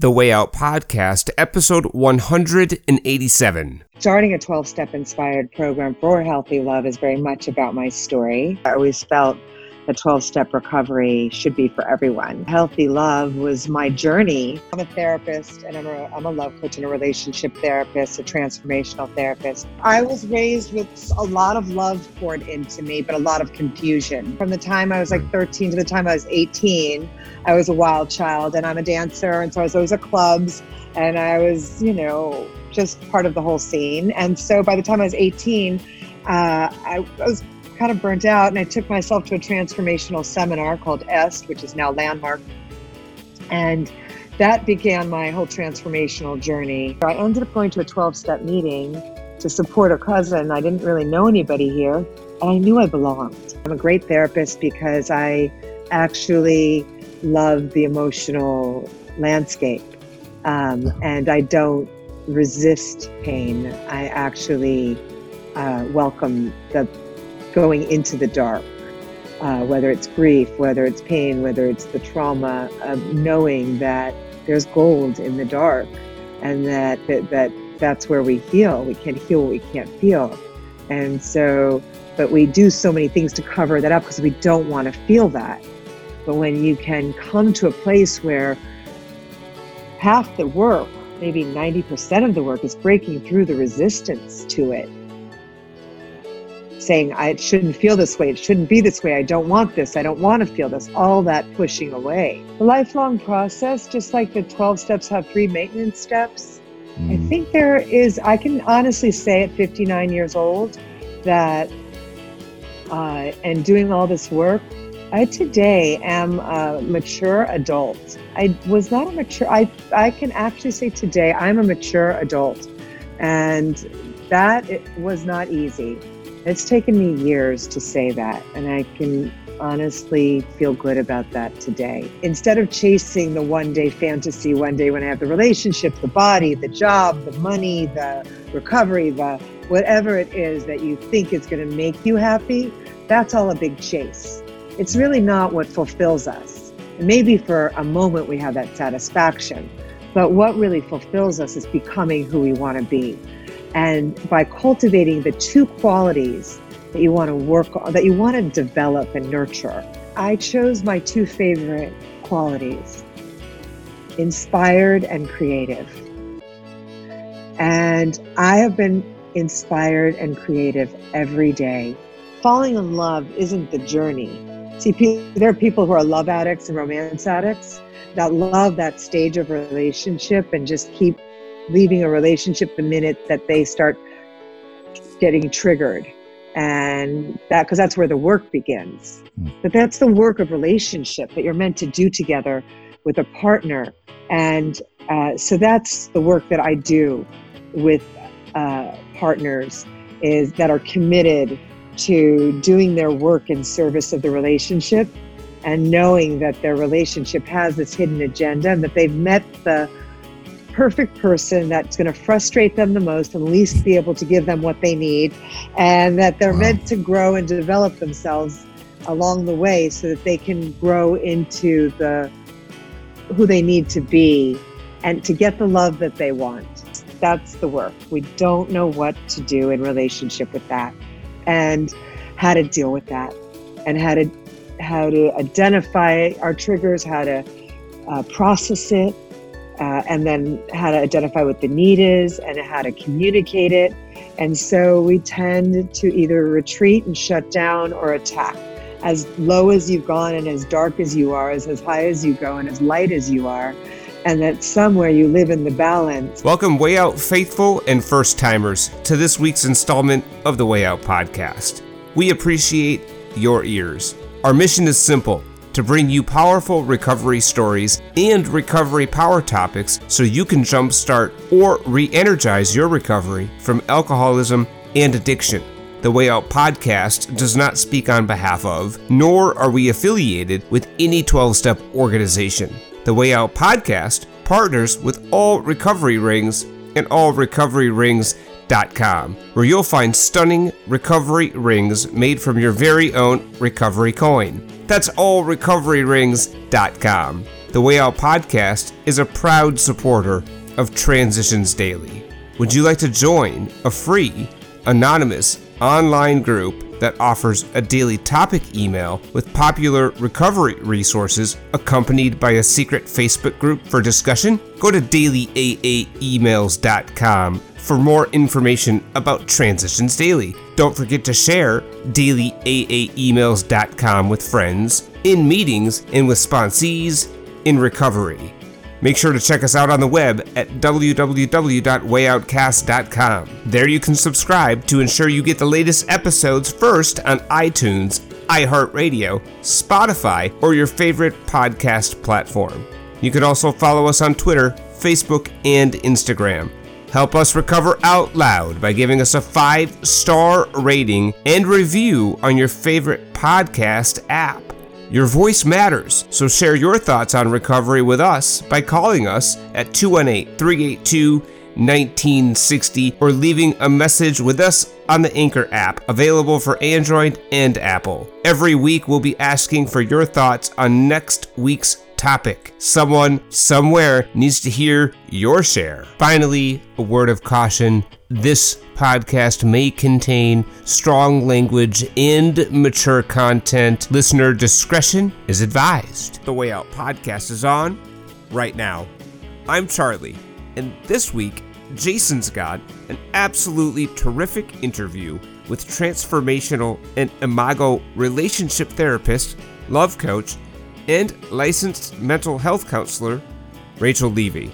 The Way Out Podcast, episode 187. Starting a 12 step inspired program for healthy love is very much about my story. I always felt a 12 step recovery should be for everyone. Healthy love was my journey. I'm a therapist and I'm a, I'm a love coach and a relationship therapist, a transformational therapist. I was raised with a lot of love poured into me, but a lot of confusion. From the time I was like 13 to the time I was 18, I was a wild child and I'm a dancer. And so I was always at clubs and I was, you know, just part of the whole scene. And so by the time I was 18, uh, I, I was kind of burnt out and I took myself to a transformational seminar called EST, which is now Landmark. And that began my whole transformational journey. I ended up going to a 12 step meeting to support a cousin. I didn't really know anybody here, and I knew I belonged. I'm a great therapist because I actually love the emotional landscape um, and I don't resist pain. I actually uh, welcome the going into the dark, uh, whether it's grief, whether it's pain, whether it's the trauma of knowing that there's gold in the dark and that, that, that that's where we heal. We can't heal what we can't feel. And so, but we do so many things to cover that up because we don't want to feel that. But when you can come to a place where half the work, maybe 90% of the work, is breaking through the resistance to it saying, I shouldn't feel this way, it shouldn't be this way, I don't want this, I don't want to feel this, all that pushing away. The lifelong process, just like the 12 steps have three maintenance steps, mm. I think there is, I can honestly say at 59 years old that, uh, and doing all this work, I today am a mature adult. I was not a mature, I, I can actually say today I'm a mature adult. And that was not easy. It's taken me years to say that, and I can honestly feel good about that today. Instead of chasing the one day fantasy, one day when I have the relationship, the body, the job, the money, the recovery, the whatever it is that you think is going to make you happy, that's all a big chase. It's really not what fulfills us. maybe for a moment we have that satisfaction, but what really fulfills us is becoming who we want to be. And by cultivating the two qualities that you want to work on, that you want to develop and nurture, I chose my two favorite qualities inspired and creative. And I have been inspired and creative every day. Falling in love isn't the journey. See, there are people who are love addicts and romance addicts that love that stage of relationship and just keep leaving a relationship the minute that they start getting triggered. And that because that's where the work begins. Mm. but that's the work of relationship that you're meant to do together with a partner. And uh, so that's the work that i do with uh, partners is that are committed to doing their work in service of the relationship and knowing that their relationship has this hidden agenda and that they've met the perfect person that's going to frustrate them the most and least be able to give them what they need, and that they're wow. meant to grow and develop themselves along the way so that they can grow into the who they need to be and to get the love that they want. That's the work. We don't know what to do in relationship with that and how to deal with that and how to how to identify our triggers, how to uh, process it, uh, and then how to identify what the need is and how to communicate it. And so we tend to either retreat and shut down or attack. As low as you've gone and as dark as you are, is as high as you go and as light as you are, and that somewhere you live in the balance. Welcome, Way Out faithful and first timers, to this week's installment of the Way Out podcast. We appreciate your ears. Our mission is simple to bring you powerful recovery stories and recovery power topics so you can jumpstart or re energize your recovery from alcoholism and addiction. The Way Out podcast does not speak on behalf of, nor are we affiliated with any 12 step organization. The Way Out podcast partners with All Recovery Rings and where you'll find stunning recovery rings made from your very own recovery coin. That's allrecoveryrings.com. The Way Out podcast is a proud supporter of Transitions Daily. Would you like to join a free, anonymous online group that offers a daily topic email with popular recovery resources accompanied by a secret Facebook group for discussion? Go to dailyaaemails.com for more information about Transitions Daily. Don't forget to share dailyaaemails.com with friends, in meetings, and with sponsees in recovery. Make sure to check us out on the web at www.wayoutcast.com. There you can subscribe to ensure you get the latest episodes first on iTunes, iHeartRadio, Spotify, or your favorite podcast platform. You can also follow us on Twitter, Facebook, and Instagram. Help us recover out loud by giving us a five star rating and review on your favorite podcast app. Your voice matters, so share your thoughts on recovery with us by calling us at 218 382 1960 or leaving a message with us on the Anchor app, available for Android and Apple. Every week, we'll be asking for your thoughts on next week's topic. Someone somewhere needs to hear your share. Finally, a word of caution this podcast may contain strong language and mature content. Listener discretion is advised. The Way Out podcast is on right now. I'm Charlie, and this week, Jason's got an absolutely terrific interview with transformational and imago relationship therapist, love coach, and licensed mental health counselor, Rachel Levy.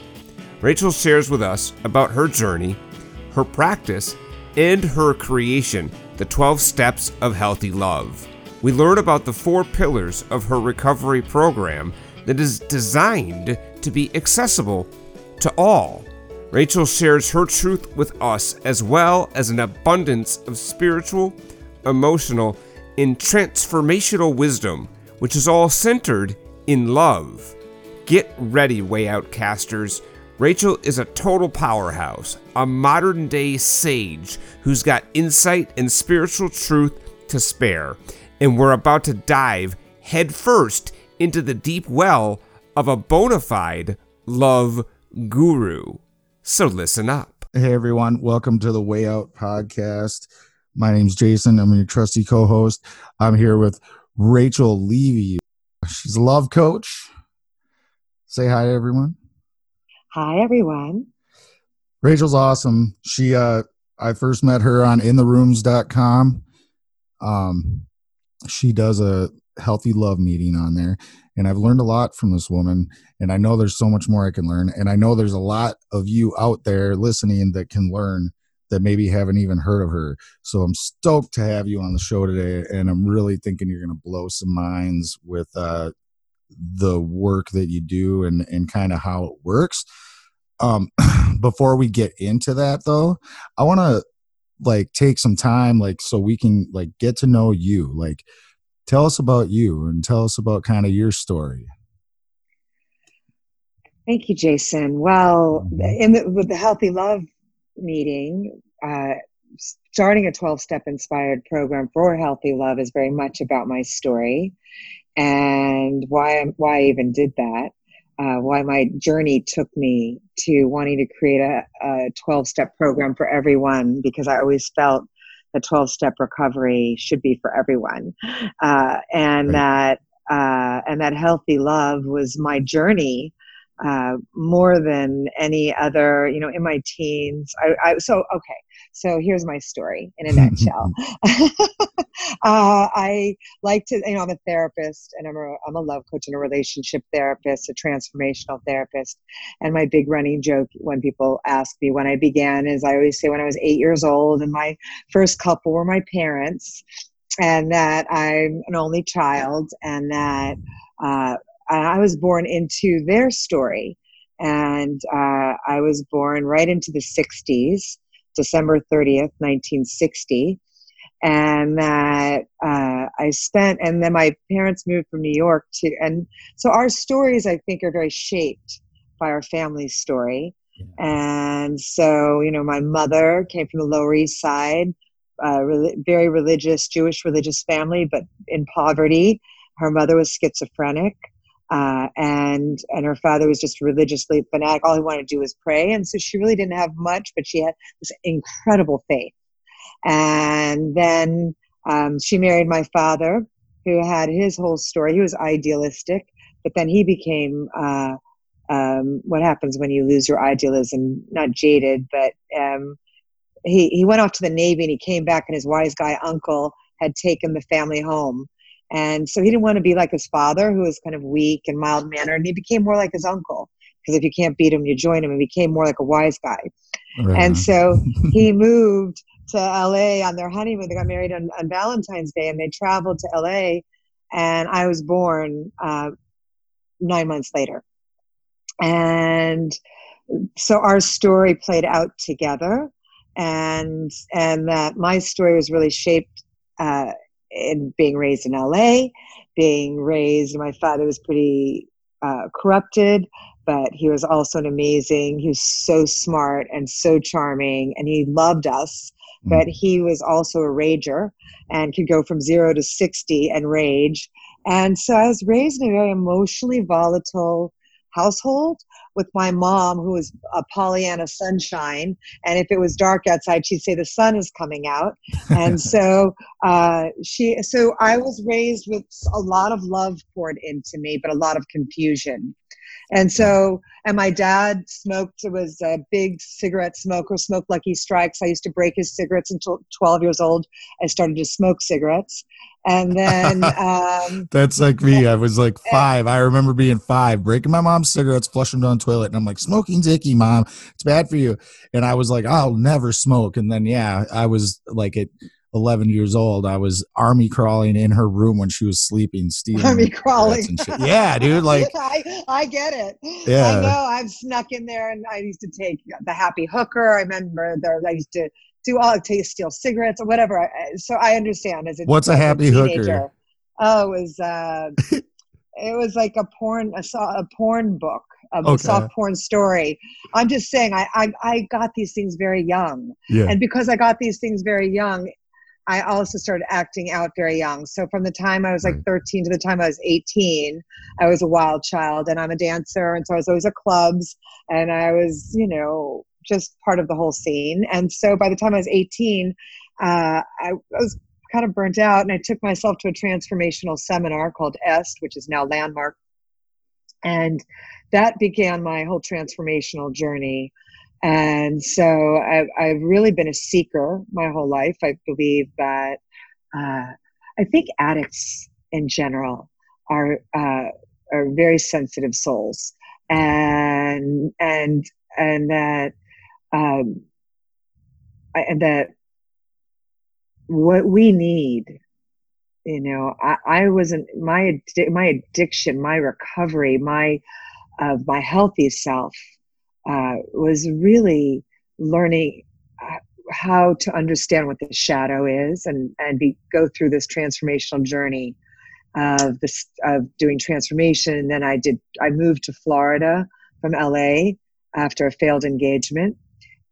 Rachel shares with us about her journey, her practice, and her creation, the 12 Steps of Healthy Love. We learn about the four pillars of her recovery program that is designed to be accessible to all. Rachel shares her truth with us as well as an abundance of spiritual, emotional, and transformational wisdom which is all centered in love. Get ready, Way Outcasters. Rachel is a total powerhouse, a modern day sage who's got insight and spiritual truth to spare. And we're about to dive headfirst into the deep well of a bona fide love guru. So listen up. Hey everyone, welcome to the Way Out podcast. My name's Jason. I'm your trusty co-host. I'm here with Rachel Levy. She's a love coach. Say hi to everyone. Hi, everyone. Rachel's awesome. She, uh, I first met her on intherooms.com. Um, she does a healthy love meeting on there. And I've learned a lot from this woman. And I know there's so much more I can learn. And I know there's a lot of you out there listening that can learn that maybe haven't even heard of her. So I'm stoked to have you on the show today, and I'm really thinking you're going to blow some minds with uh, the work that you do and and kind of how it works. Um, before we get into that, though, I want to like take some time, like so we can like get to know you. Like, tell us about you and tell us about kind of your story. Thank you, Jason. Well, mm-hmm. in the, with the Healthy Love meeting, uh, starting a 12 step inspired program for healthy love is very much about my story and why, why I even did that. Uh, why my journey took me to wanting to create a 12 step program for everyone because I always felt the 12 step recovery should be for everyone. Uh, and right. that, uh, and that healthy love was my journey uh, more than any other, you know, in my teens. I, I, so, okay, so here's my story in a nutshell. uh, I like to, you know, I'm a therapist and I'm a, I'm a love coach and a relationship therapist, a transformational therapist. And my big running joke when people ask me when I began is I always say when I was eight years old and my first couple were my parents and that I'm an only child and that, uh, I was born into their story. And uh, I was born right into the 60s, December 30th, 1960. And that uh, I spent, and then my parents moved from New York to, and so our stories, I think, are very shaped by our family's story. And so, you know, my mother came from the Lower East Side, uh, re- very religious, Jewish religious family, but in poverty. Her mother was schizophrenic. Uh, and and her father was just religiously fanatic. All he wanted to do was pray, and so she really didn't have much, but she had this incredible faith. And then um, she married my father, who had his whole story. He was idealistic, but then he became uh, um, what happens when you lose your idealism, not jaded, but um, he, he went off to the Navy and he came back, and his wise guy uncle had taken the family home. And so he didn't want to be like his father, who was kind of weak and mild mannered, and he became more like his uncle. Because if you can't beat him, you join him, and became more like a wise guy. Right. And so he moved to LA on their honeymoon. They got married on, on Valentine's Day, and they traveled to LA. And I was born uh, nine months later. And so our story played out together and and that my story was really shaped uh, in being raised in LA, being raised. My father was pretty uh, corrupted, but he was also an amazing. He was so smart and so charming, and he loved us. Mm. But he was also a rager and could go from zero to sixty and rage. And so I was raised in a very emotionally volatile household with my mom, who was a Pollyanna sunshine. And if it was dark outside, she'd say the sun is coming out. And so uh, she, so I was raised with a lot of love poured into me, but a lot of confusion. And so, and my dad smoked, it was a big cigarette smoker, smoked Lucky Strikes. I used to break his cigarettes until 12 years old. I started to smoke cigarettes. And then. Um, That's like me. I was like five. I remember being five, breaking my mom's cigarettes, flushing them down the toilet. And I'm like, smoking's icky, mom. It's bad for you. And I was like, I'll never smoke. And then, yeah, I was like, it 11 years old, I was army crawling in her room when she was sleeping, stealing army crawling. Yeah, dude. Like I, I get it. Yeah, I know. I've snuck in there, and I used to take the happy hooker. I remember there. I used to do all to steal cigarettes or whatever. So I understand. As a, what's a happy a hooker? Oh, it was uh, it was like a porn a, a porn book a okay. soft porn story. I'm just saying, I, I, I got these things very young, yeah. and because I got these things very young, I also started acting out very young. So from the time I was like 13 to the time I was 18, I was a wild child and I'm a dancer. And so I was always at clubs and I was, you know, just part of the whole scene. And so by the time I was 18, uh, I, I was kind of burnt out and I took myself to a transformational seminar called EST, which is now Landmark. And that began my whole transformational journey and so I've, I've really been a seeker my whole life. I believe that uh, I think addicts in general are uh, are very sensitive souls, and and and that um, and that what we need you know i, I wasn't my my addiction my recovery my uh, my healthy self uh, was really learning uh, how to understand what the shadow is and and be go through this transformational journey of this of doing transformation. And then i did i moved to florida from la after a failed engagement.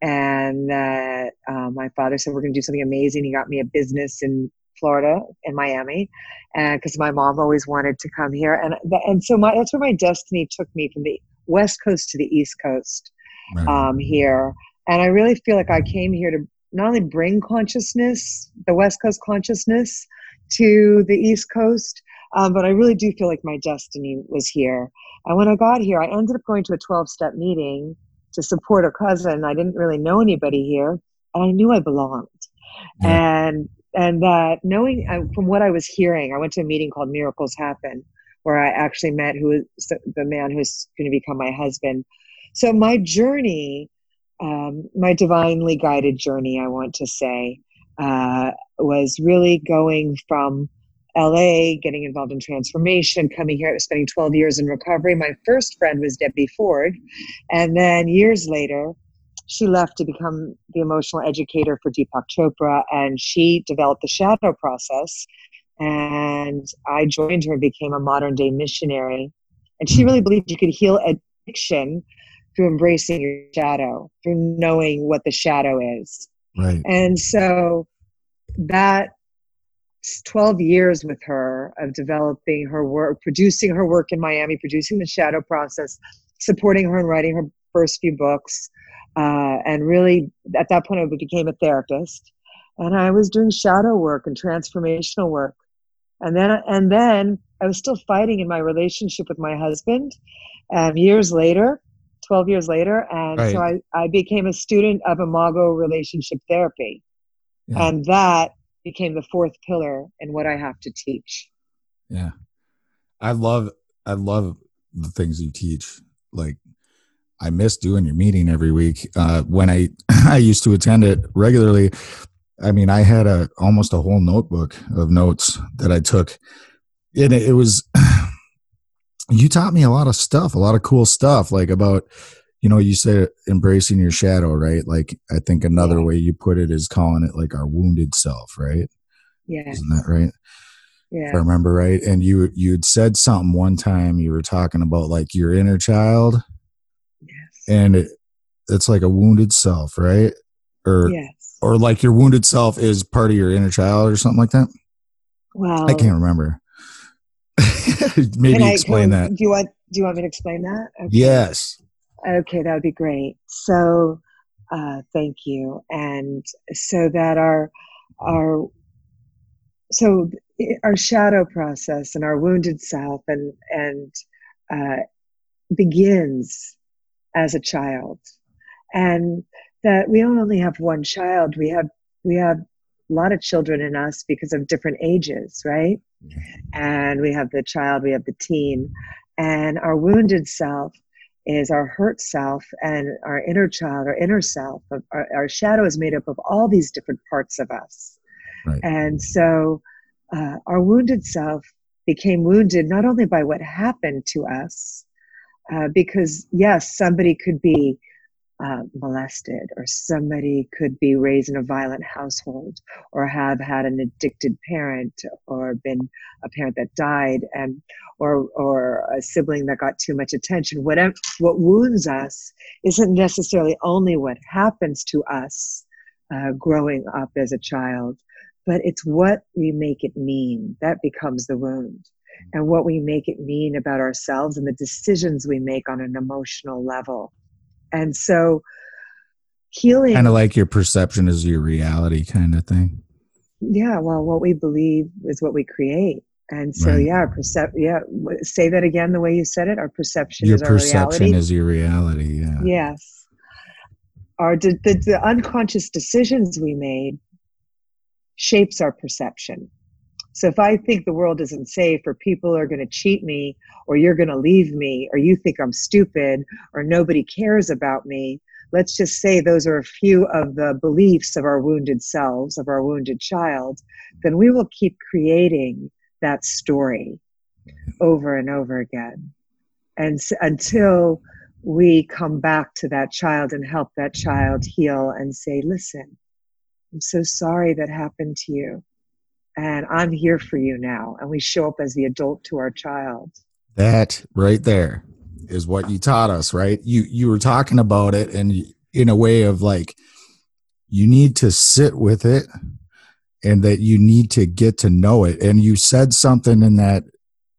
And uh, uh, my father said we're going to do something amazing. He got me a business in florida in miami because my mom always wanted to come here. And and so my that's where my destiny took me from the west coast to the east coast right. um, here and i really feel like i came here to not only bring consciousness the west coast consciousness to the east coast um, but i really do feel like my destiny was here and when i got here i ended up going to a 12-step meeting to support a cousin i didn't really know anybody here and i knew i belonged yeah. and and that knowing uh, from what i was hearing i went to a meeting called miracles happen where I actually met who is the man who's going to become my husband. So my journey, um, my divinely guided journey, I want to say, uh, was really going from LA, getting involved in transformation, coming here, spending 12 years in recovery. My first friend was Debbie Ford. And then years later, she left to become the emotional educator for Deepak Chopra, and she developed the shadow process and I joined her and became a modern day missionary. And she really believed you could heal addiction through embracing your shadow, through knowing what the shadow is. Right. And so that 12 years with her of developing her work, producing her work in Miami, producing the shadow process, supporting her in writing her first few books. Uh, and really, at that point, I became a therapist. And I was doing shadow work and transformational work. And then, and then I was still fighting in my relationship with my husband. And years later, 12 years later. And right. so I, I became a student of Imago relationship therapy. Yeah. And that became the fourth pillar in what I have to teach. Yeah. I love I love the things you teach. Like I miss doing your meeting every week. Uh, when I I used to attend it regularly, I mean, I had a almost a whole notebook of notes that I took, and it, it was. You taught me a lot of stuff, a lot of cool stuff, like about, you know, you said embracing your shadow, right? Like I think another yeah. way you put it is calling it like our wounded self, right? Yeah, isn't that right? Yeah. If I remember right. And you you'd said something one time. You were talking about like your inner child. Yes. And it, it's like a wounded self, right? Or yes. Or like your wounded self is part of your inner child or something like that. Well, I can't remember. Maybe I, explain that. Do you want Do you want me to explain that? Okay. Yes. Okay, that would be great. So, uh, thank you, and so that our our so our shadow process and our wounded self and and uh, begins as a child, and that we don't only have one child. We have we have a lot of children in us because of different ages, right? And we have the child, we have the teen, and our wounded self is our hurt self and our inner child, our inner self. Our, our shadow is made up of all these different parts of us. Right. And so uh, our wounded self became wounded not only by what happened to us, uh, because yes, somebody could be uh, molested, or somebody could be raised in a violent household, or have had an addicted parent, or been a parent that died, and or or a sibling that got too much attention. Whatever what wounds us isn't necessarily only what happens to us uh, growing up as a child, but it's what we make it mean that becomes the wound and what we make it mean about ourselves and the decisions we make on an emotional level and so healing kind of like your perception is your reality kind of thing. Yeah, well, what we believe is what we create. And so, right. yeah, percep- yeah, say that again the way you said it. Our perception your is our reality. Perception is your reality. Yeah. Yes. Our the, the unconscious decisions we made shapes our perception. So if I think the world isn't safe, or people are going to cheat me, or you're going to leave me, or you think I'm stupid, or nobody cares about me, let's just say those are a few of the beliefs of our wounded selves, of our wounded child, then we will keep creating that story over and over again. And until we come back to that child and help that child heal and say, listen, I'm so sorry that happened to you and I'm here for you now. And we show up as the adult to our child. That right there is what you taught us, right? You you were talking about it and in a way of like you need to sit with it and that you need to get to know it. And you said something in that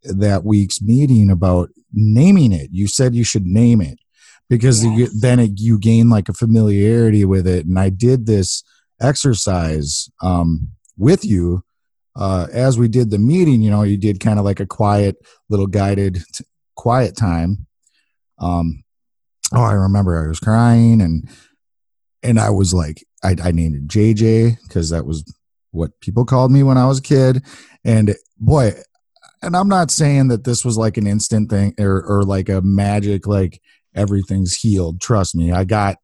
that week's meeting about naming it. You said you should name it because yes. you, then it, you gain like a familiarity with it. And I did this exercise um, with you uh, as we did the meeting, you know, you did kind of like a quiet little guided t- quiet time. Um, oh, I remember I was crying and and I was like, I, I named it JJ because that was what people called me when I was a kid. And boy, and I'm not saying that this was like an instant thing or or like a magic like everything's healed. Trust me, I got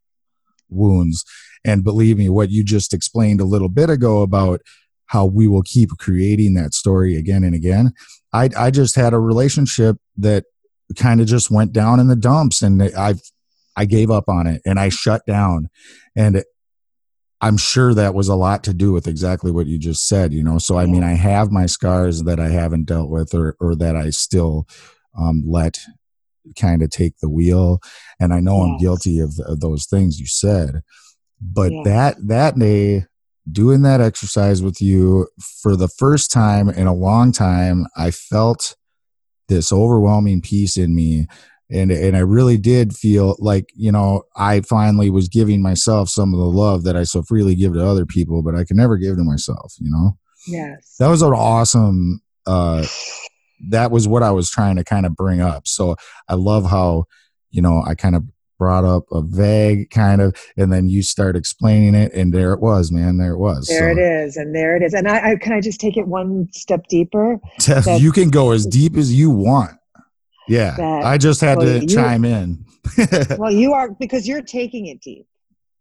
wounds. And believe me, what you just explained a little bit ago about how we will keep creating that story again and again. I I just had a relationship that kind of just went down in the dumps and I I gave up on it and I shut down and I'm sure that was a lot to do with exactly what you just said, you know. So I mean, I have my scars that I haven't dealt with or or that I still um, let kind of take the wheel and I know yes. I'm guilty of, of, those things you said. But yes. that that day doing that exercise with you for the first time in a long time, I felt this overwhelming peace in me. And, and I really did feel like, you know, I finally was giving myself some of the love that I so freely give to other people, but I can never give to myself, you know? Yes. That was an awesome, uh, that was what I was trying to kind of bring up. So I love how, you know, I kind of brought up a vague kind of, and then you start explaining it, and there it was, man. There it was. There so. it is, and there it is. And I, I, can I just take it one step deeper? you can go as deep as you want. Yeah, that, I just had well, to you, chime in. well, you are because you're taking it deep.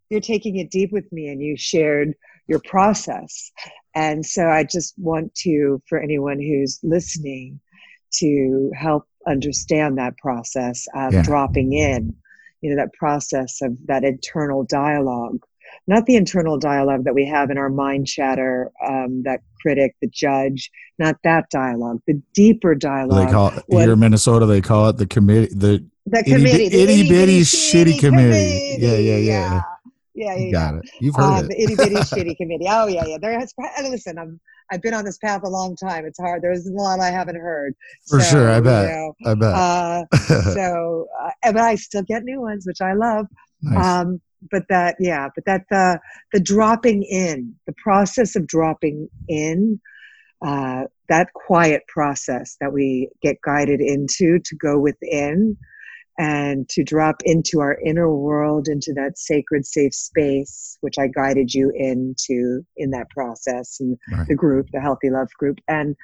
You're taking it deep with me, and you shared your process. And so I just want to, for anyone who's listening, to help understand that process of yeah. dropping in you know that process of that internal dialogue not the internal dialogue that we have in our mind chatter um, that critic the judge not that dialogue the deeper dialogue they call it, here in minnesota they call it the committee the, the committee itty, the itty, bitty, shitty, shitty committee. committee. yeah yeah yeah, yeah. Yeah, you got it. You've heard um, it. The itty bitty shitty committee. Oh yeah, yeah. There has. Listen, I'm. I've been on this path a long time. It's hard. There's a lot I haven't heard. For so, sure, I bet. You know, I bet. Uh, so, uh, but I still get new ones, which I love. Nice. Um, but that, yeah, but that the the dropping in, the process of dropping in, uh, that quiet process that we get guided into to go within and to drop into our inner world, into that sacred, safe space, which I guided you into in that process and right. the group, the Healthy Love group, and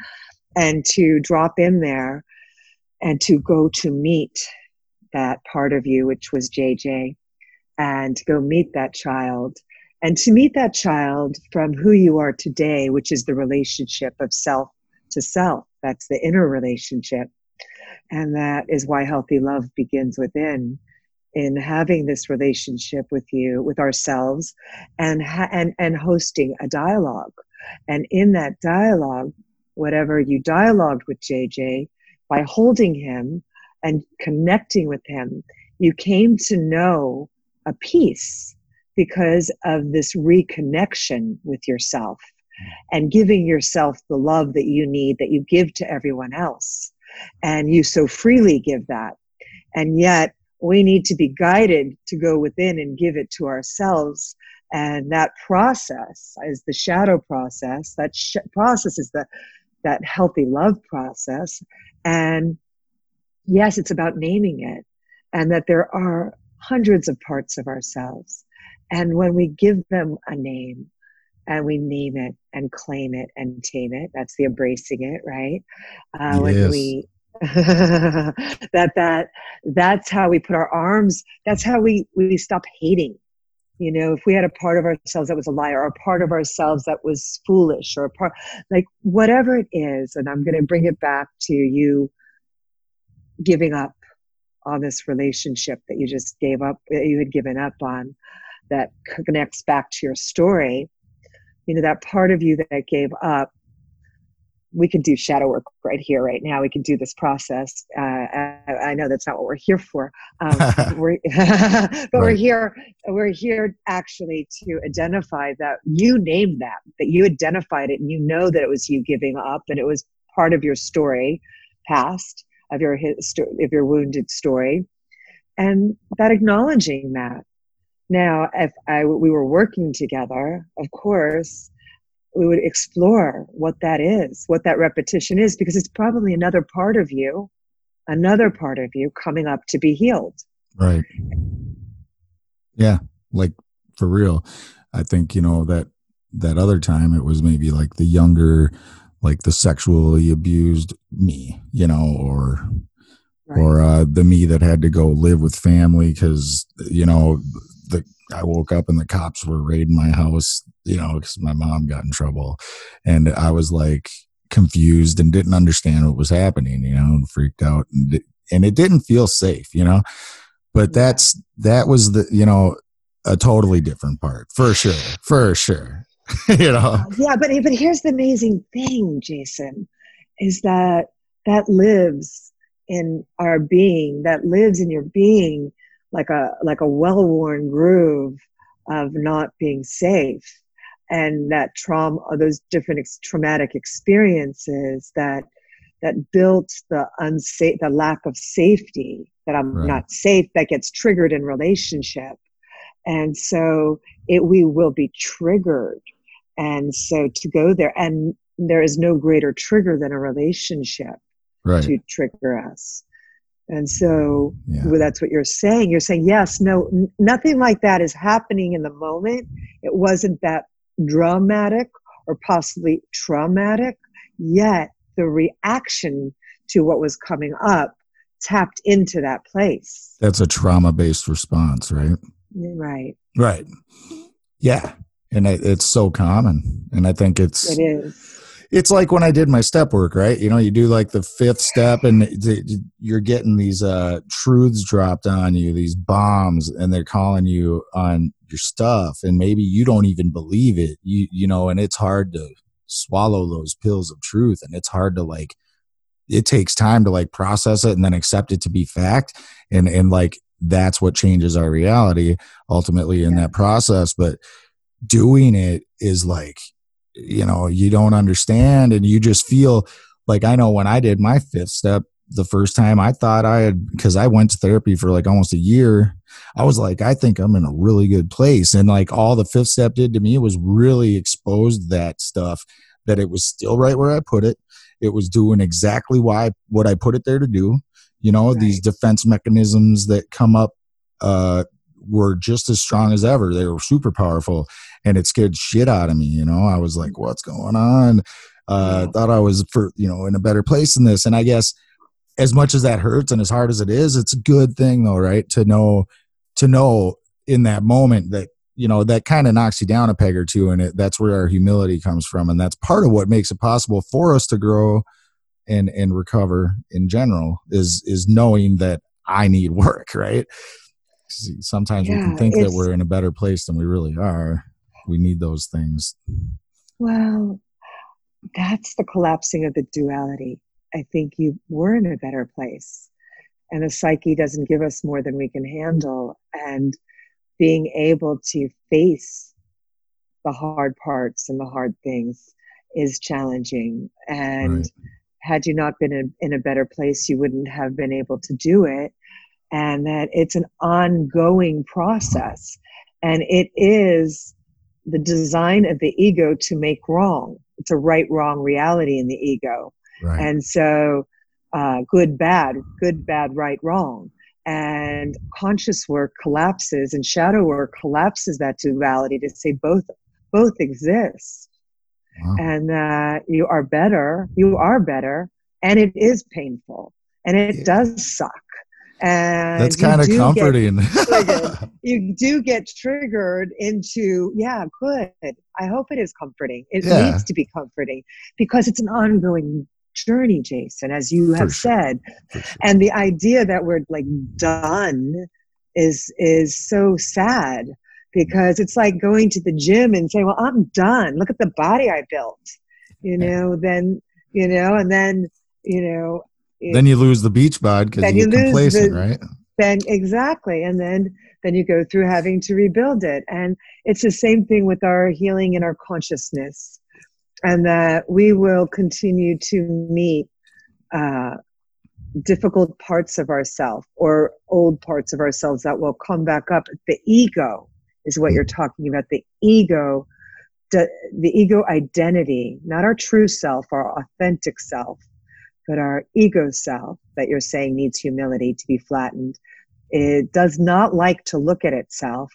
and to drop in there and to go to meet that part of you, which was JJ, and to go meet that child. And to meet that child from who you are today, which is the relationship of self to self. That's the inner relationship and that is why healthy love begins within in having this relationship with you with ourselves and ha- and and hosting a dialogue. And in that dialogue whatever you dialogued with JJ by holding him and connecting with him you came to know a peace because of this reconnection with yourself and giving yourself the love that you need that you give to everyone else and you so freely give that. And yet, we need to be guided to go within and give it to ourselves. And that process is the shadow process. That sh- process is the that healthy love process. And yes, it's about naming it, and that there are hundreds of parts of ourselves. And when we give them a name, and we name it and claim it and tame it. That's the embracing it, right? Uh, yes. When we that that that's how we put our arms. That's how we we stop hating. You know, if we had a part of ourselves that was a liar, or a part of ourselves that was foolish, or a part like whatever it is, and I'm going to bring it back to you giving up on this relationship that you just gave up, that you had given up on, that connects back to your story you know that part of you that gave up we can do shadow work right here right now. We can do this process. Uh, I, I, know that's not what we're here for um, we're, but right. we're here we're here actually to identify that you named that that you identified it and you know that it was you giving up and it was part of your story past of your history of your wounded story. And that acknowledging that now, if I, we were working together, of course, we would explore what that is, what that repetition is, because it's probably another part of you, another part of you coming up to be healed. Right. Yeah, like for real. I think, you know, that that other time it was maybe like the younger, like the sexually abused me, you know, or Right. or uh, the me that had to go live with family because you know the I woke up and the cops were raiding my house, you know, because my mom got in trouble, and I was like confused and didn't understand what was happening, you know, and freaked out, and and it didn't feel safe, you know. But that's that was the you know a totally different part for sure, for sure. you know. Yeah, but but here's the amazing thing, Jason, is that that lives in our being, that lives in your being like a like a well-worn groove of not being safe and that trauma, those different ex- traumatic experiences that that built the unsafe, the lack of safety that I'm right. not safe that gets triggered in relationship, and so it we will be triggered, and so to go there, and there is no greater trigger than a relationship right. to trigger us. And so yeah. well, that's what you're saying. You're saying, yes, no, n- nothing like that is happening in the moment. It wasn't that dramatic or possibly traumatic, yet the reaction to what was coming up tapped into that place. That's a trauma based response, right? Right. Right. Yeah. And it, it's so common. And I think it's. It is it's like when I did my step work, right? You know, you do like the fifth step and you're getting these uh, truths dropped on you, these bombs, and they're calling you on your stuff. And maybe you don't even believe it, you, you know, and it's hard to swallow those pills of truth. And it's hard to like, it takes time to like process it and then accept it to be fact. And, and like, that's what changes our reality ultimately in yeah. that process. But doing it is like, you know you don't understand and you just feel like i know when i did my fifth step the first time i thought i had because i went to therapy for like almost a year i was like i think i'm in a really good place and like all the fifth step did to me was really exposed that stuff that it was still right where i put it it was doing exactly why what i put it there to do you know right. these defense mechanisms that come up uh were just as strong as ever. They were super powerful, and it scared shit out of me. You know, I was like, "What's going on?" Uh. Thought I was for you know in a better place than this, and I guess as much as that hurts and as hard as it is, it's a good thing though, right? To know to know in that moment that you know that kind of knocks you down a peg or two, and it that's where our humility comes from, and that's part of what makes it possible for us to grow and and recover in general is is knowing that I need work, right? Sometimes yeah, we can think that we're in a better place than we really are. We need those things. Well, that's the collapsing of the duality. I think you were in a better place. And the psyche doesn't give us more than we can handle. And being able to face the hard parts and the hard things is challenging. And right. had you not been in, in a better place, you wouldn't have been able to do it and that it's an ongoing process. And it is the design of the ego to make wrong. It's a right wrong reality in the ego. Right. And so, uh, good, bad, good, bad, right, wrong. And conscious work collapses and shadow work collapses that duality to say both both exist. Wow. And that uh, you are better, you are better, and it is painful and it yeah. does suck and that's kind of comforting. you do get triggered into yeah good. I hope it is comforting. It yeah. needs to be comforting because it's an ongoing journey jason as you have sure. said. Sure. and the idea that we're like done is is so sad because it's like going to the gym and saying well i'm done. Look at the body i built. You know then you know and then you know then you lose the beach bod because you, you get complacent, the, right? Then exactly, and then then you go through having to rebuild it, and it's the same thing with our healing and our consciousness, and that we will continue to meet uh, difficult parts of ourselves or old parts of ourselves that will come back up. The ego is what you're talking about. The ego, the, the ego identity, not our true self, our authentic self but our ego self that you're saying needs humility to be flattened it does not like to look at itself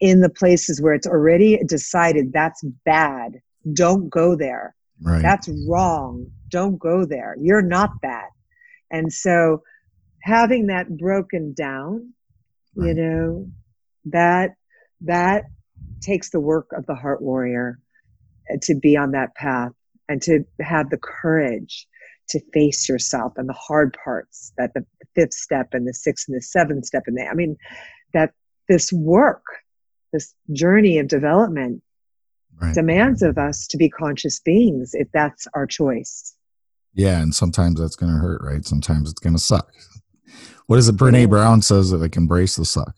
in the places where it's already decided that's bad. Don't go there. Right. that's wrong. Don't go there. You're not that. And so having that broken down right. you know that that takes the work of the heart warrior uh, to be on that path and to have the courage to face yourself and the hard parts that the fifth step and the sixth and the seventh step and the i mean that this work this journey of development right. demands of us to be conscious beings if that's our choice yeah and sometimes that's going to hurt right sometimes it's going to suck what is it brene brown says that like embrace the suck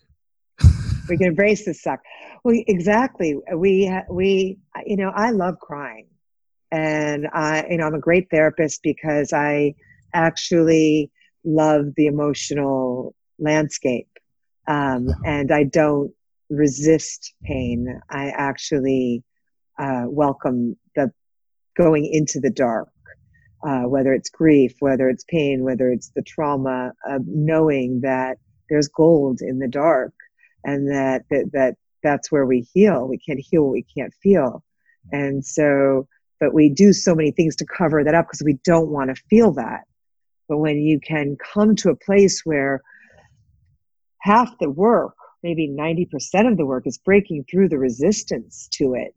we can embrace the suck. Well, exactly. We we you know I love crying, and I you know I'm a great therapist because I actually love the emotional landscape, um, and I don't resist pain. I actually uh, welcome the going into the dark uh, whether it's grief, whether it's pain, whether it's the trauma of knowing that there's gold in the dark and that, that, that that's where we heal. We can't heal what we can't feel. And so, but we do so many things to cover that up because we don't want to feel that. But when you can come to a place where half the work, maybe 90% of the work is breaking through the resistance to it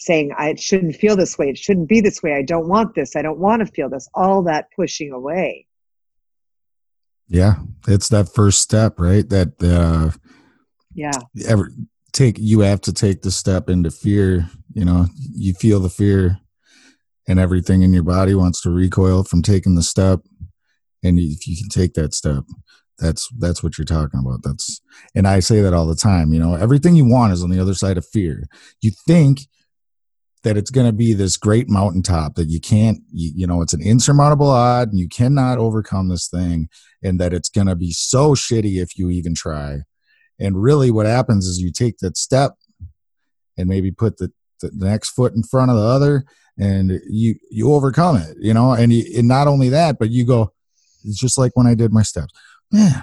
saying I shouldn't feel this way, it shouldn't be this way, I don't want this, I don't want to feel this, all that pushing away. Yeah, it's that first step, right? That uh yeah. Ever take you have to take the step into fear, you know, you feel the fear and everything in your body wants to recoil from taking the step and if you can take that step. That's that's what you're talking about. That's and i say that all the time you know everything you want is on the other side of fear. You think that it's going to be this great mountaintop that you can't you, you, know it's an insurmountable odd and you cannot overcome this thing and that it's going to be so shitty if you even try and really what happens is you take that step and maybe put the, the next foot in front of the other and you you overcome it you know and, you, and not only that but you go it's just like when i did my steps man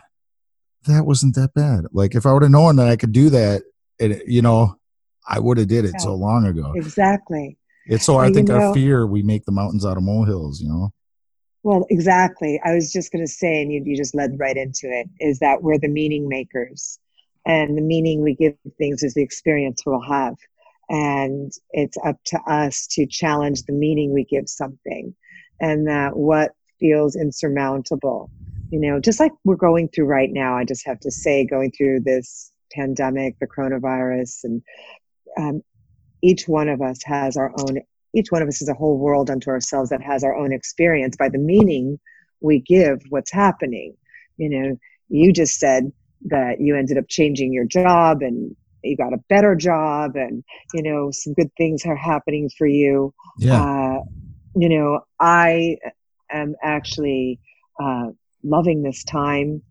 that wasn't that bad like if i would have known that i could do that it, you know I would have did it yeah. so long ago. Exactly. It's so I think know, our fear we make the mountains out of molehills, you know. Well, exactly. I was just going to say, and you, you just led right into it, is that we're the meaning makers. And the meaning we give things is the experience we'll have. And it's up to us to challenge the meaning we give something and that what feels insurmountable. You know, just like we're going through right now, I just have to say, going through this pandemic, the coronavirus, and um, each one of us has our own each one of us is a whole world unto ourselves that has our own experience by the meaning we give what's happening you know you just said that you ended up changing your job and you got a better job and you know some good things are happening for you. Yeah. Uh, you know i am actually uh, loving this time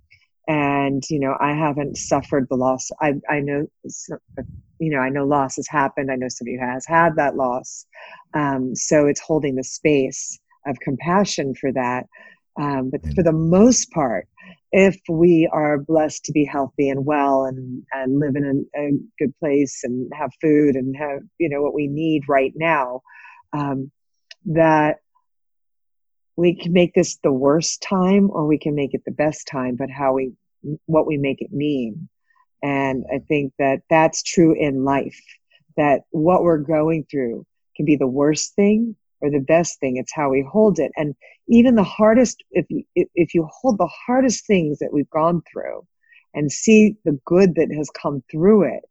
and you know i haven't suffered the loss. I i know you know i know loss has happened. I know somebody who has had that loss. Um, so it's holding the space of compassion for that. Um, but for the most part if we are blessed to be healthy and well and, and live in a, a good place and have food and have you know what we need right now um, that we can make this the worst time or we can make it the best time but how we what we make it mean. And i think that that's true in life that what we're going through can be the worst thing or the best thing it's how we hold it and even the hardest if you if you hold the hardest things that we've gone through and see the good that has come through it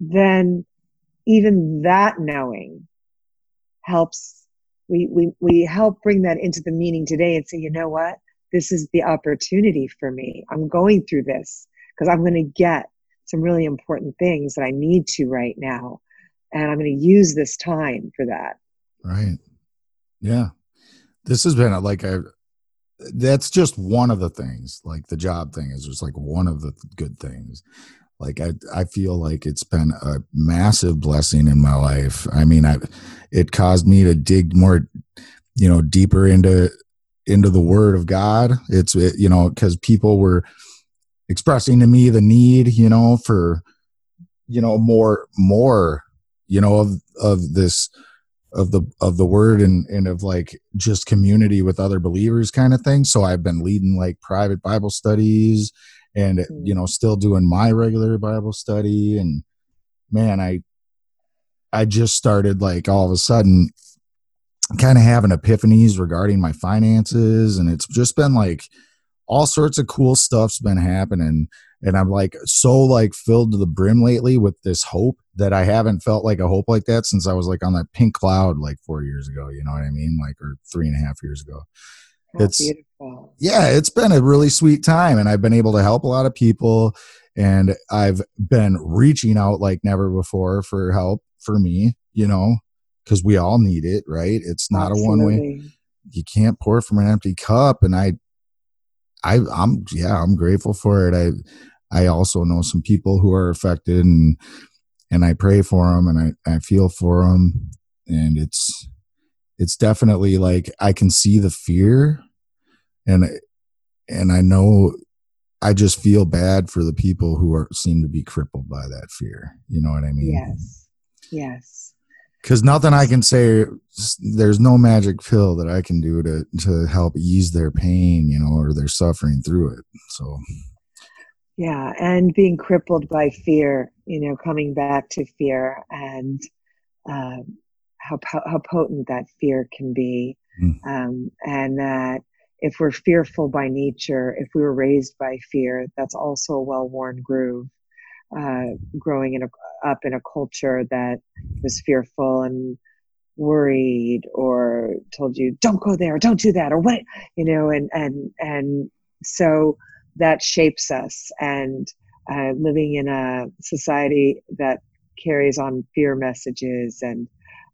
then even that knowing helps we, we, we help bring that into the meaning today and say, you know what? This is the opportunity for me. I'm going through this because I'm going to get some really important things that I need to right now. And I'm going to use this time for that. Right. Yeah. This has been like a, that's just one of the things. Like the job thing is just like one of the good things like I, I feel like it's been a massive blessing in my life i mean i it caused me to dig more you know deeper into into the word of god it's it, you know because people were expressing to me the need you know for you know more more you know of of this of the of the word and and of like just community with other believers kind of thing. So i've been leading like private bible studies and mm. you know still doing my regular bible study. And man i i just started like all of a sudden kind of having epiphanies regarding my finances. And it's just been like all sorts of cool stuff's been happening and i'm like so like filled to the brim lately with this hope that i haven't felt like a hope like that since i was like on that pink cloud like four years ago you know what i mean like or three and a half years ago How it's beautiful. yeah, it's been a really sweet time, and I've been able to help a lot of people, and I've been reaching out like never before for help for me, you know, because we all need it, right? It's not a one way. You can't pour from an empty cup, and I, I, I'm yeah, I'm grateful for it. I, I also know some people who are affected, and and I pray for them, and I I feel for them, and it's it's definitely like I can see the fear and and I know I just feel bad for the people who are seem to be crippled by that fear. You know what I mean? Yes. Yes. Because nothing I can say. There's no magic pill that I can do to to help ease their pain, you know, or their suffering through it. So Yeah. And being crippled by fear, you know, coming back to fear and um, how, how potent that fear can be. Mm. Um, and that if we're fearful by nature, if we were raised by fear, that's also a well worn groove. Uh, growing in a, up in a culture that was fearful and worried or told you don't go there don't do that or what you know and and and so that shapes us. And uh, living in a society that carries on fear messages and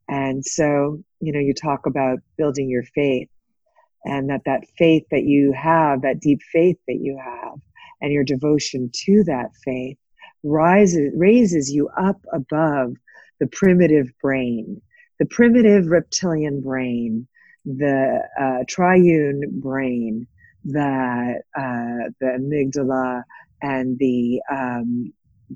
and so you know you talk about building your faith and that that faith that you have that deep faith that you have and your devotion to that faith rises raises you up above the primitive brain the primitive reptilian brain the uh, triune brain the uh, the amygdala and the um,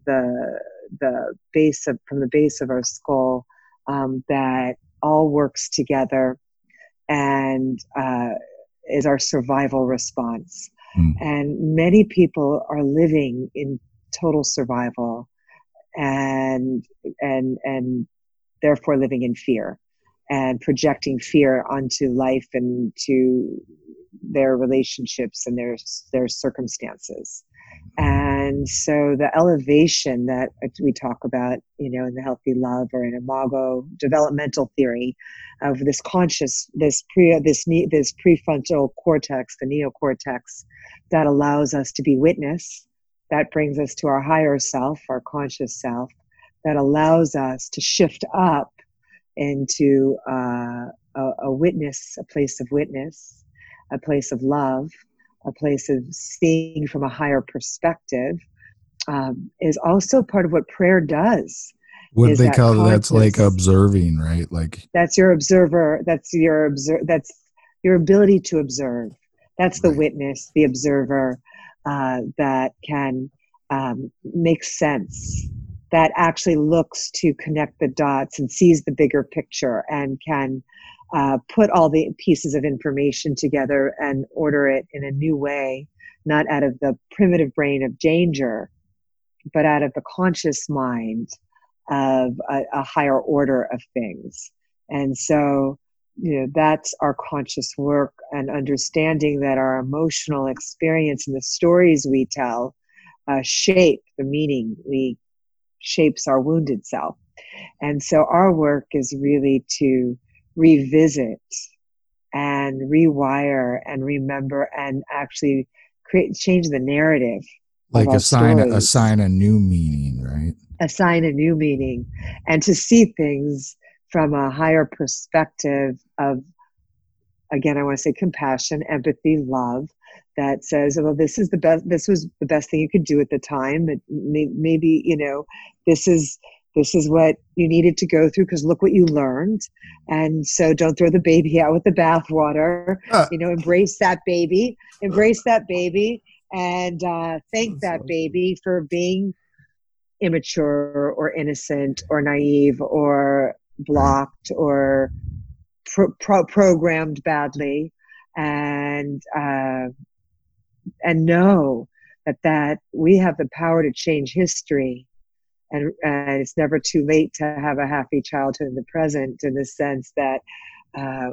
the the base of from the base of our skull um, that all works together and uh, is our survival response. Mm. And many people are living in total survival and and and therefore living in fear and projecting fear onto life and to their relationships and their their circumstances. And so the elevation that we talk about you know in the healthy love or in imago developmental theory of this conscious this pre this this prefrontal cortex the neocortex that allows us to be witness that brings us to our higher self our conscious self that allows us to shift up into uh, a, a witness a place of witness a place of love a place of seeing from a higher perspective um, is also part of what prayer does What they that call that's like observing, right? Like that's your observer that's your observe that's your ability to observe that's the Right. witness the observer uh, that can um, make sense that actually looks to connect the dots and sees the bigger picture and can uh, put all the pieces of information together and order it in a new way not out of the primitive brain of danger but out of the conscious mind of a, a higher order of things. And so, you know, that's our conscious work and understanding that our emotional experience and the stories we tell uh, shape the meaning we shapes our wounded self. And so our work is really to revisit and rewire and remember and actually create change the narrative like assign stories. assign a new meaning, right? assign a new meaning and to see things from a higher perspective of again i want to say compassion empathy love that says well this is the best this was the best thing you could do at the time. But maybe you know this is this is what you needed to go through because look what you learned. And so don't throw the baby out with the bathwater. Uh. you know embrace that baby embrace that baby and uh, thank that baby for being immature or innocent or naive or blocked or pro- pro- programmed badly. And uh, and know that that we have the power to change history. And, and it's never too late to have a happy childhood in the present in the sense that uh,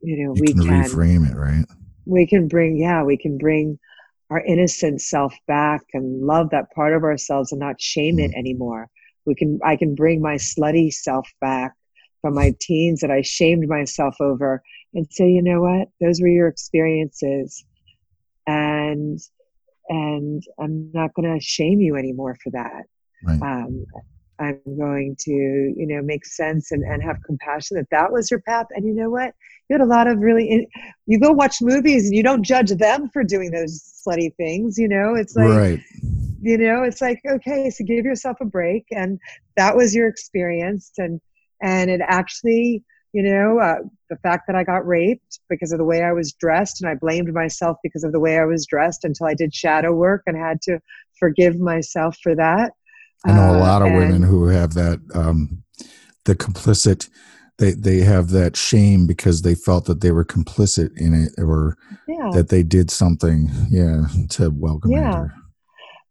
you know You we can can reframe it, right? we can bring yeah we can bring our innocent self back and love that part of ourselves and not shame it anymore we can i can bring my slutty self back from my teens that i shamed myself over and say, you know what, those were your experiences, and and I'm not going to shame you anymore for that. Right. Um, I'm going to, you know, make sense and, and have compassion that that was your path. And you know what? You had a lot of really, you go watch movies and you don't judge them for doing those slutty things, you know? It's like, right. You know, it's like, okay, so give yourself a break. And that was your experience. And, and it actually, you know, uh, the fact that I got raped because of the way I was dressed, and I blamed myself because of the way I was dressed until I did shadow work and had to forgive myself for that. I know a uh, lot of and, women who have that, um, the complicit. They they have that shame because they felt that they were complicit in it, or yeah. that they did something, yeah, to welcome yeah.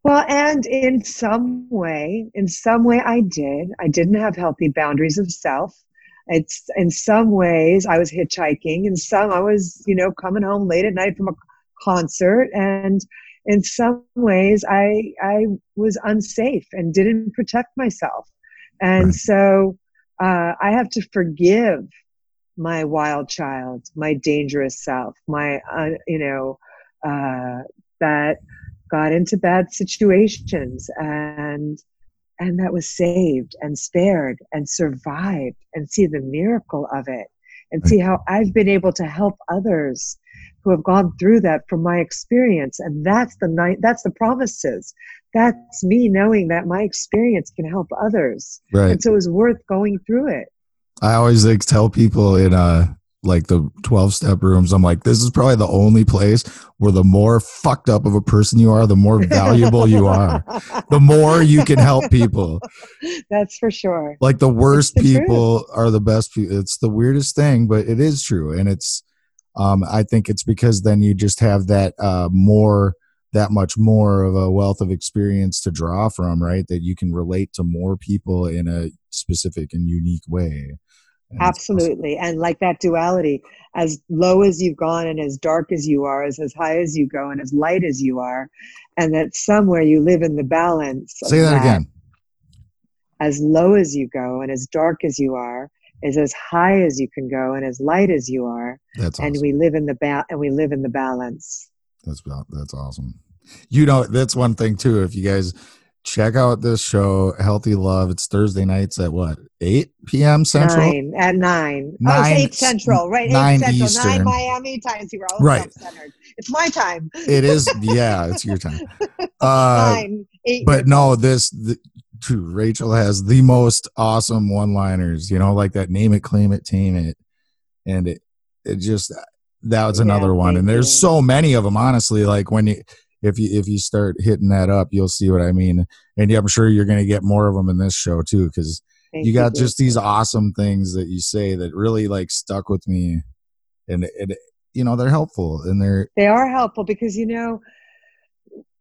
Well, and in some way, in some way, I did. I didn't have healthy boundaries of self it's in some ways I was hitchhiking, in some I was, you know, coming home late at night from a concert, and in some ways I I was unsafe and didn't protect myself, and right. so uh, I have to forgive my wild child, my dangerous self, my uh, you know uh, that got into bad situations and and that was saved and spared and survived and see the miracle of it and see how I've been able to help others who have gone through that from my experience. And that's the night that's the promises. That's me knowing that my experience can help others. Right. And so it was worth going through it. I always like tell people in uh like the 12 step rooms i'm like this is probably the only place where the more fucked up of a person you are the more valuable you are. The more you can help people. That's for sure. Like the worst the people truth. are the best people it's the weirdest thing but it is true and it's um i think it's because then you just have that uh more that much more of a wealth of experience to draw from right? That you can relate to more people in a specific and unique way Absolutely. And like that duality, as low as you've gone and as dark as you are, is as high as you go and as light as you are. And that somewhere you live in the balance. Say that, that, again. As low as you go and as dark as you are is as high as you can go and as light as you are. That's awesome. And we live in the ba- and we live in the balance. That's that's awesome. You know, that's one thing too. If you guys check out this show, Healthy Love. It's Thursday nights at what, 8 p.m. Central? Nine, at 9. nine oh, 8 Central, right? 9 8 Central, Eastern. 9 Miami time, zero. Right. It's my time. It is, yeah, it's your time. Uh, nine, eight but no, this, the, true, Rachel has the most awesome one liners, you know, like that name it, claim it, tame it. And it, it just, that was another yeah, one. And there's you. so many of them, honestly. Like when you, if you if you start hitting that up, you'll see what I mean. And yeah, I'm sure you're going to get more of them in this show too, because you got you. just these awesome things that you say that really like stuck with me, and it, you know they're helpful and they're they are helpful because you know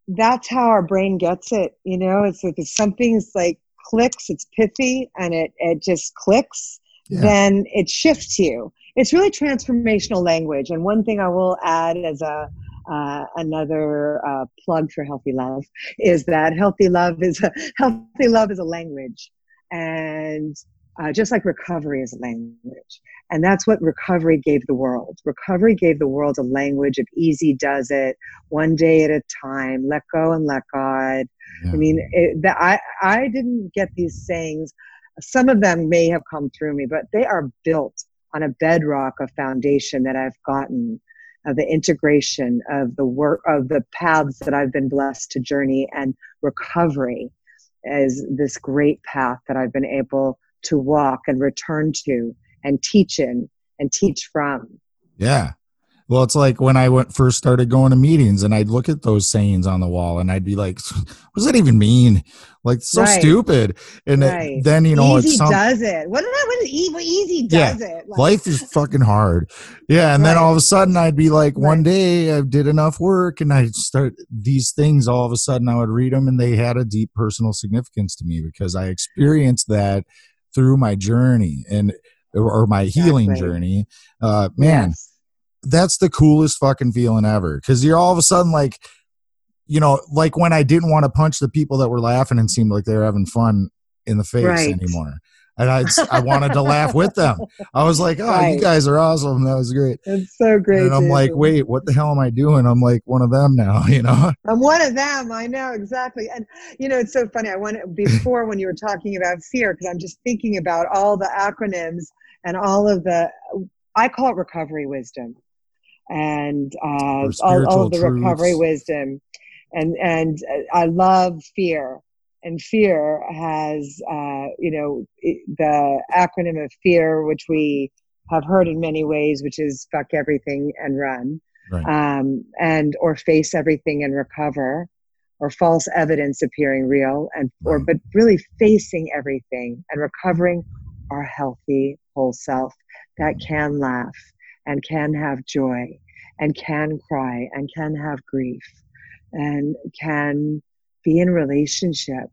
that's how our brain gets it. You know, it's like if something's like clicks, it's pithy, and it it just clicks, yeah. then it shifts you. It's really transformational language. And one thing I will add as a uh, another uh, plug for healthy love is that healthy love is a healthy love is a language. And uh, just like recovery is a language. And that's what recovery gave the world. Recovery gave the world a language of easy does it one day at a time let go and let god. Yeah. i mean it, the, I, I didn't get these sayings. Some of them may have come through me but they are built on a bedrock of foundation that i've gotten of the integration of the work of the paths that I've been blessed to journey and recovery as this great path that I've been able to walk and return to and teach in and teach from. Yeah. Well, it's like when I went first started going to meetings and I'd look at those sayings on the wall and I'd be like, what does that even mean? Like so right. stupid. And right. then, you know, easy some, does it. What? What is easy, does yeah, it? Like, life is fucking hard. Yeah. And right. then all of a sudden I'd be like, one day I did enough work and I start these things. All of a sudden I would read them and they had a deep personal significance to me because I experienced that through my journey and, or my healing journey. Uh, man. Yes that's the coolest fucking feeling ever because you're all of a sudden like you know like when i didn't want to punch the people that were laughing and seemed like they were having fun in the face right. anymore and I I wanted to laugh with them. I was like, "Oh, right. you guys are awesome! That was great." It's so great. And I'm Jason. like, "Wait, what the hell am I doing? I'm like one of them now." You know? I'm one of them. I know exactly. And you know, it's so funny. I want before when you were talking about fear because I'm just thinking about all the acronyms and all of the. I call it recovery wisdom, and uh, all, all of the truths. recovery wisdom, and and I love fear. And fear has uh, you know the acronym of fear which we have heard in many ways which is fuck everything and run right. um, and or face everything and recover or false evidence appearing real and or but really facing everything and recovering our healthy whole self. That can laugh and can have joy and can cry and can have grief and can be in relationship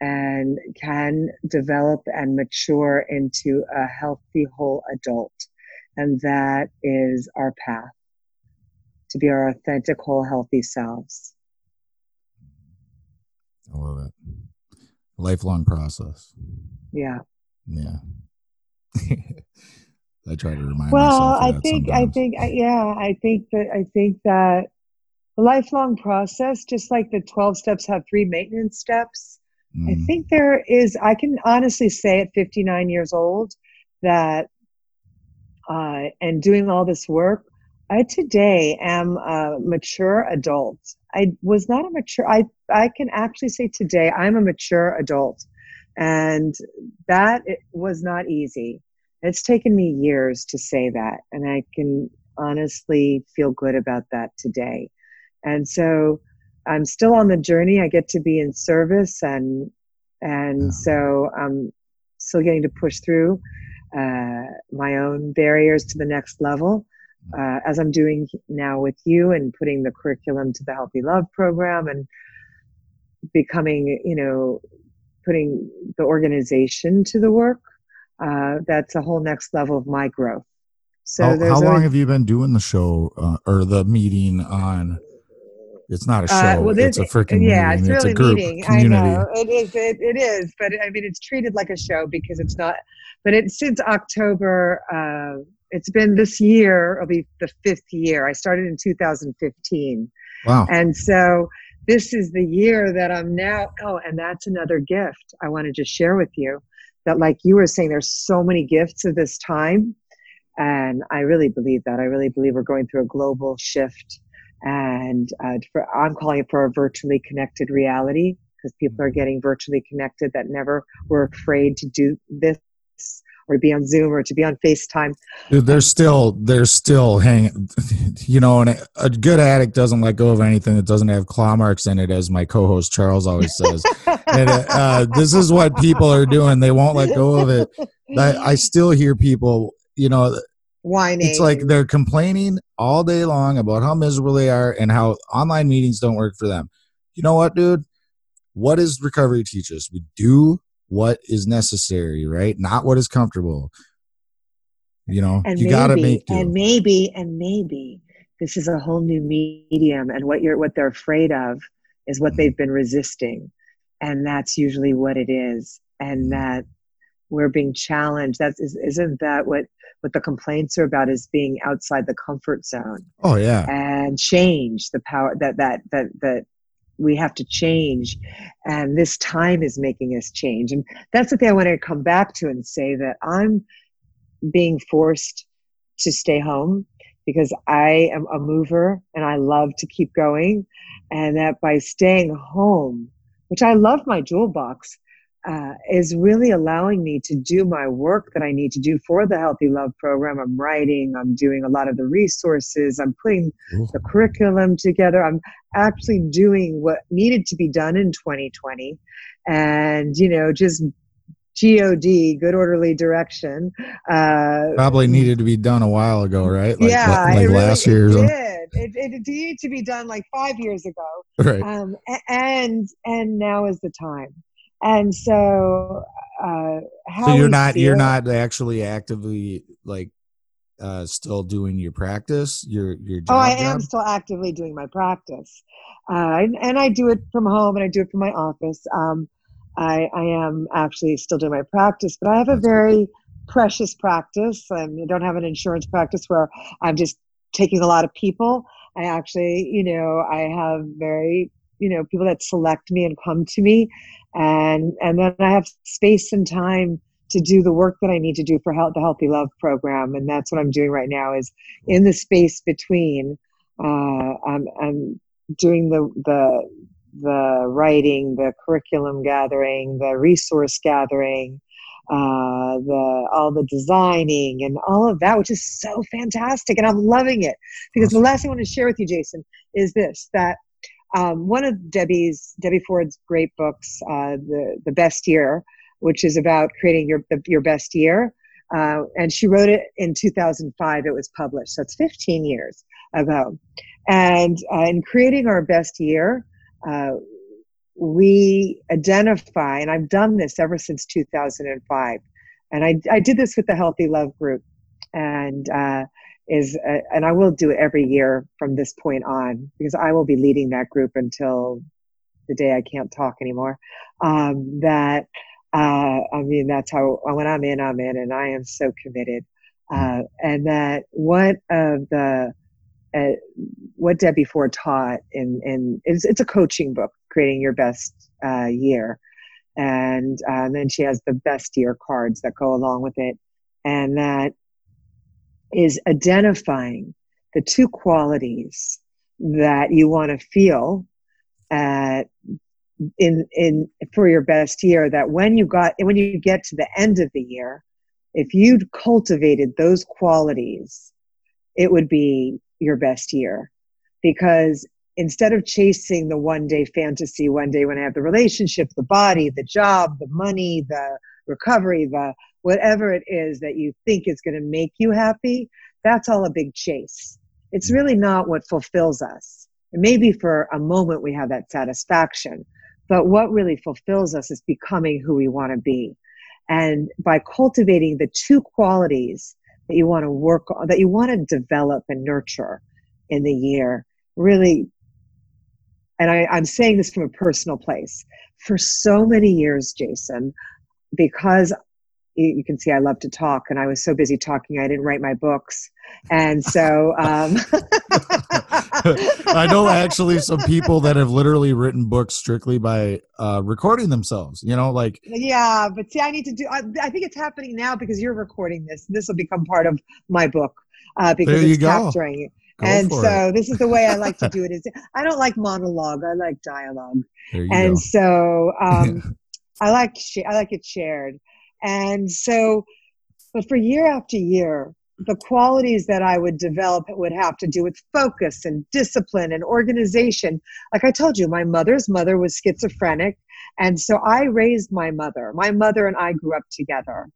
and can develop and mature into a healthy whole adult. And that is our path to be our authentic, whole, healthy selves. I love it. Lifelong process. Yeah. Yeah. I try to remind well, I think, sometimes. I think, yeah, I think that, I think that lifelong process, just like the 12 steps have three maintenance steps, Mm. I think there is, I can honestly say at 59 years old that, uh, and doing all this work, I today am a mature adult. I was not a mature, I, I can actually say today I'm a mature adult. And that was not easy. It's taken me years to say that. And I can honestly feel good about that today. And so I'm still on the journey. I get to be in service and and yeah. so I'm still getting to push through uh, my own barriers to the next level. Uh, as I'm doing now with you and putting the curriculum to the Healthy Love program and becoming, you know, putting the organization to the work, uh, that's a whole next level of my growth. So how, how long have you been doing the show uh, or the meeting on it's not a uh, show. Uh, well, it's a freaking yeah, meeting. it's, really it's a group meeting. community. I know it is. It, it is, but I mean, it's treated like a show because it's not. But it's since October. Uh, it's been this year. It'll be the fifth year. I started in 2015. Wow. And so this is the year that I'm now. Oh, and that's another gift I want to just share with you. That, like you were saying, there's so many gifts of this time, and I really believe that. I really believe we're going through a global shift. And uh, for, I'm calling it for a virtually connected reality because people are getting virtually connected that never were afraid to do this or be on Zoom or to be on FaceTime. They're still they're still hanging. You know, and a good addict doesn't let go of anything that doesn't have claw marks in it, as my co-host Charles always says. and uh, this is what people are doing; they won't let go of it. I, I still hear people, you know, whining. It's like they're complaining all day long about how miserable they are and how online meetings don't work for them. You know what, dude? What does recovery teach us? We do what is necessary, right? Not what is comfortable. You know, and you got to make do. And maybe, and maybe this is a whole new medium, and what you're what they're afraid of is what mm-hmm. they've been resisting, and that's usually what it is, and mm-hmm. that we're being challenged. That's is, isn't that what what the complaints are about is being outside the comfort zone. Oh yeah. And change the power that that that that we have to change. And this time is making us change. And that's the thing i want to come back to and say that i'm being forced to stay home because i am a mover and i love to keep going. And that by staying home which i love my jewel box uh, is really allowing me to do my work that I need to do for the Healthy Love program. I'm writing, I'm doing a lot of the resources, I'm putting Ooh. the curriculum together. I'm actually doing what needed to be done in 2020 and, you know, just God, good orderly direction. Uh, Probably needed to be done a while ago, right? Like, yeah, like really, last year. It did. It, it needed to be done like five years ago. Right. Um, and and now is the time and so uh so you're not feel, you're not actually actively like uh still doing your practice your your job oh i job? am still actively doing my practice uh and, and, i do it from home and i do it from my office um I, I am actually still doing my practice, but I have a very precious practice. and I don't have an insurance practice where I'm just taking a lot of people. I actually, you know, I have very, you know, people that select me and come to me, and and then I have space and time to do the work that I need to do for help, the Healthy Love program, and that's what I'm doing right now. Is in the space between, uh, I'm, I'm doing the the the writing, the curriculum gathering, the resource gathering, uh, the all the designing and all of that, which is so fantastic, and I'm loving it. Because the last thing I want to share with you, Jason, is this: that um, one of Debbie's Debbie Ford's great books, uh, the the Best Year, which is about creating your your best year. Uh, and she wrote it in 2005. It was published, so it's 15 years ago. And uh, in creating our best year, uh, we identify, and I've done this ever since 2005, and I, I did this with the Healthy Love Group, and uh, is uh, and I will do it every year from this point on because I will be leading that group until the day I can't talk anymore. Um, that uh, I mean, that's how when I'm in, I'm in, and I am so committed. Uh, and that one of the uh, what Debbie Ford taught in in it's, it's a coaching book, creating your best uh, year, and, uh, and then she has the best year cards that go along with it, and that is identifying the two qualities that you want to feel at in in for your best year that when you got when you get to the end of the year if you'd cultivated those qualities it would be your best year. Because instead of chasing the one day fantasy one day when i have the relationship the body the job the money the recovery the whatever it is that you think is going to make you happy that's all a big chase it's really not what fulfills us maybe for a moment we have that satisfaction but what really fulfills us is becoming who we want to be. And by cultivating the two qualities that you want to work on, that you want to develop and nurture in the year, really, and I, I'm saying this from a personal place, for so many years, Jason, because you can see I love to talk, and I was so busy talking, I didn't write my books. And so, um, I know actually some people that have literally written books strictly by uh, recording themselves. You know, like yeah, but see, I need to do. I, I think it's happening now because you're recording this. This will become part of my book uh, because it's capturing it. Go and so it. this is the way I like to do it. Is I don't like monologue. I like dialogue. and go. so um, I like sh- I like it shared. And so, but for year after year, the qualities that I would develop would have to do with focus and discipline and organization. Like I told you, my mother's mother was schizophrenic. And so I raised my mother. My mother and I grew up together.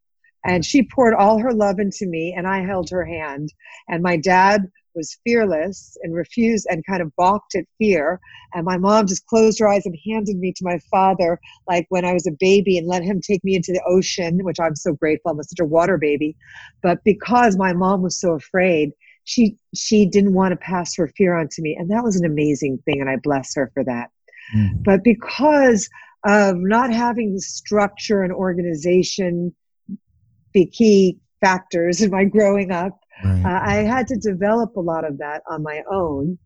And she poured all her love into me, and I held her hand. And my dad was fearless and refused and kind of balked at fear. And my mom just closed her eyes and handed me to my father, like when I was a baby, and let him take me into the ocean, which I'm so grateful. I'm such a water baby. But because my mom was so afraid, she she didn't want to pass her fear on to me, and that was an amazing thing, and I bless her for that. Mm. But because of not having structure and organization, the key factors in my growing up Right. Uh, I had to develop a lot of that on my own.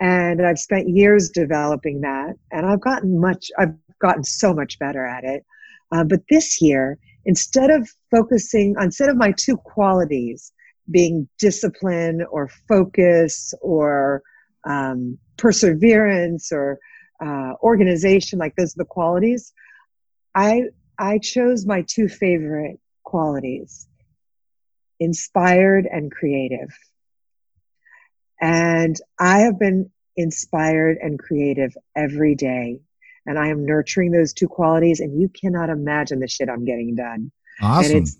And I've spent years developing that. And I've gotten much, I've gotten so much better at it. Uh, but this year, instead of focusing, instead of my two qualities being discipline or focus or um, perseverance or uh, organization, like those are the qualities, I, I chose my two favorite qualities inspired and creative. And I have been inspired and creative every day. And I am nurturing those two qualities, and you cannot imagine the shit I'm getting done. Awesome. And it's,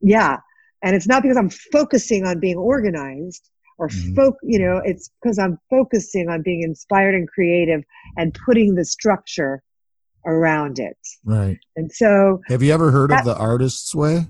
yeah. And it's not because I'm focusing on being organized or mm-hmm. folk, you know, it's because I'm focusing on being inspired and creative and putting the structure around it. Right. And so, have you ever heard that, of the artist's way?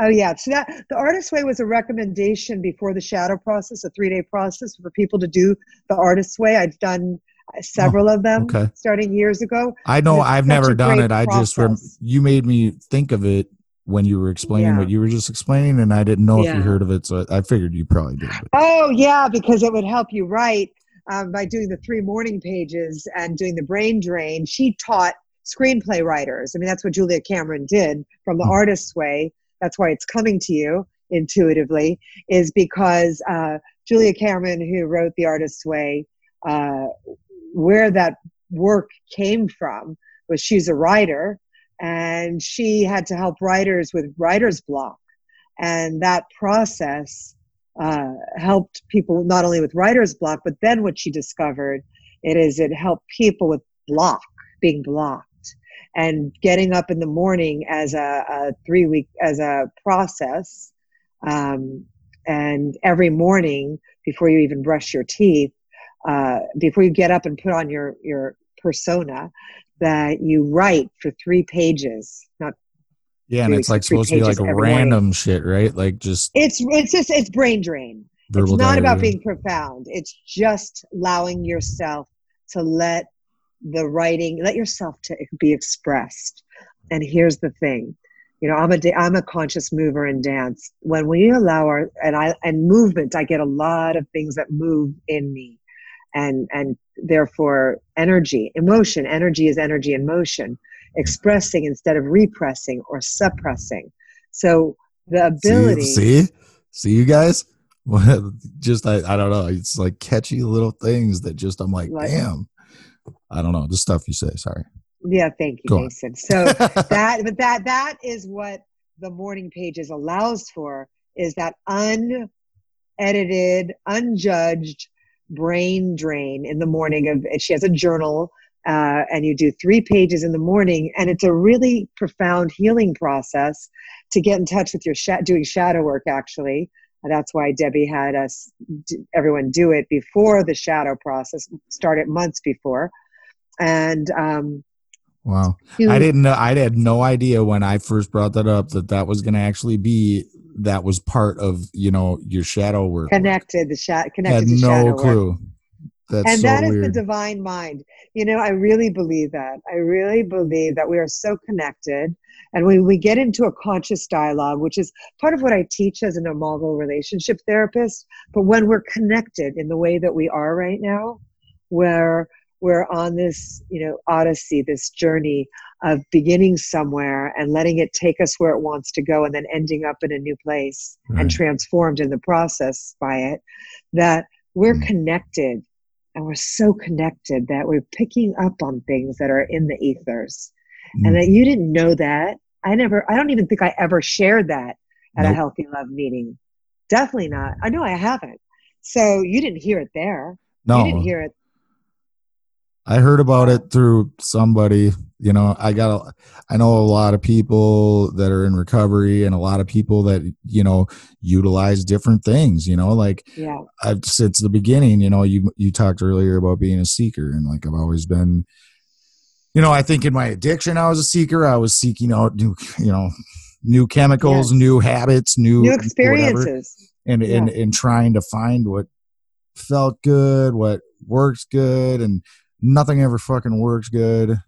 Oh yeah, so that the artist way was a recommendation before the shadow process, a three day process for people to do the artist's way. I've done several of them okay. starting years ago. I know I've never done great it. I just rem- you made me think of it when you were explaining Yeah. what you were just explaining, and I didn't know if you heard of it, so I figured you probably did. Oh yeah, because it would help you write um, by doing the three morning pages and doing the brain drain. She taught screenplay writers. I mean, that's what Julia Cameron did from the Hmm. artist's way. That's why it's coming to you intuitively, is because uh, Julia Cameron, who wrote the artist's way, uh, where that work came from was she's a writer and she had to help writers with writer's block. And that process uh, helped people not only with writer's block, but then what she discovered it is it helped people with block, being blocked, and getting up in the morning as a, a three week as a process, um, and every morning before you even brush your teeth, uh, before you get up and put on your your persona, that you write for three pages, not Yeah, and it's like supposed to be like every morning. random shit, right? Like just it's it's just it's brain drain. it's not about being profound it's just allowing yourself to let the writing let yourself to be expressed and here's the thing you know i'm a i'm a conscious mover in dance when we allow our and i and movement i get a lot of things that move in me and and therefore energy emotion energy is energy in motion expressing instead of repressing or suppressing so the ability See, see, see you guys. just I, I don't know. It's like catchy little things that just I'm like, Like- damn. I don't know the stuff you say. Sorry. Yeah, thank you, Go on. Jason. So that, but that that is what the morning pages allows for is that unedited, unjudged brain drain in the morning. Of she has a journal, uh, and you do three pages in the morning, and it's a really profound healing process to get in touch with your sha- doing shadow work. Actually, that's why Debbie had us everyone do it before the shadow process started months before, and um, wow. I didn't know. I had no idea when I first brought that up that that was going to actually be that was part of you know your shadow work. connected the sha- connected Had to shadow no work. clue. That's and so that is the divine mind you know i really believe that i really believe that we are so connected and when we get into a conscious dialogue which is part of what i teach as an imago relationship therapist but when we're connected in the way that we are right now where we're on this you know odyssey this journey of beginning somewhere and letting it take us where it wants to go and then ending up in a new place Right. and transformed in the process by it that we're Mm. connected and we're so connected that we're picking up on things that are in the ethers Mm. and that you didn't know that i never i don't even think i ever shared that at a healthy love meeting definitely not i know i haven't so you didn't hear it there no, you didn't hear it I heard about it through somebody. You know, I got. A, I know a lot of people that are in recovery, and a lot of people that you know utilize different things. You know, like yeah I've since the beginning. You know, you you talked earlier about being a seeker, and like I've always been. You know, I think in my addiction, I was a seeker. I was seeking out new, you know, new chemicals, Yes. new habits, new new whatever experiences and and and trying to find what felt good, what works good, and nothing ever fucking works good.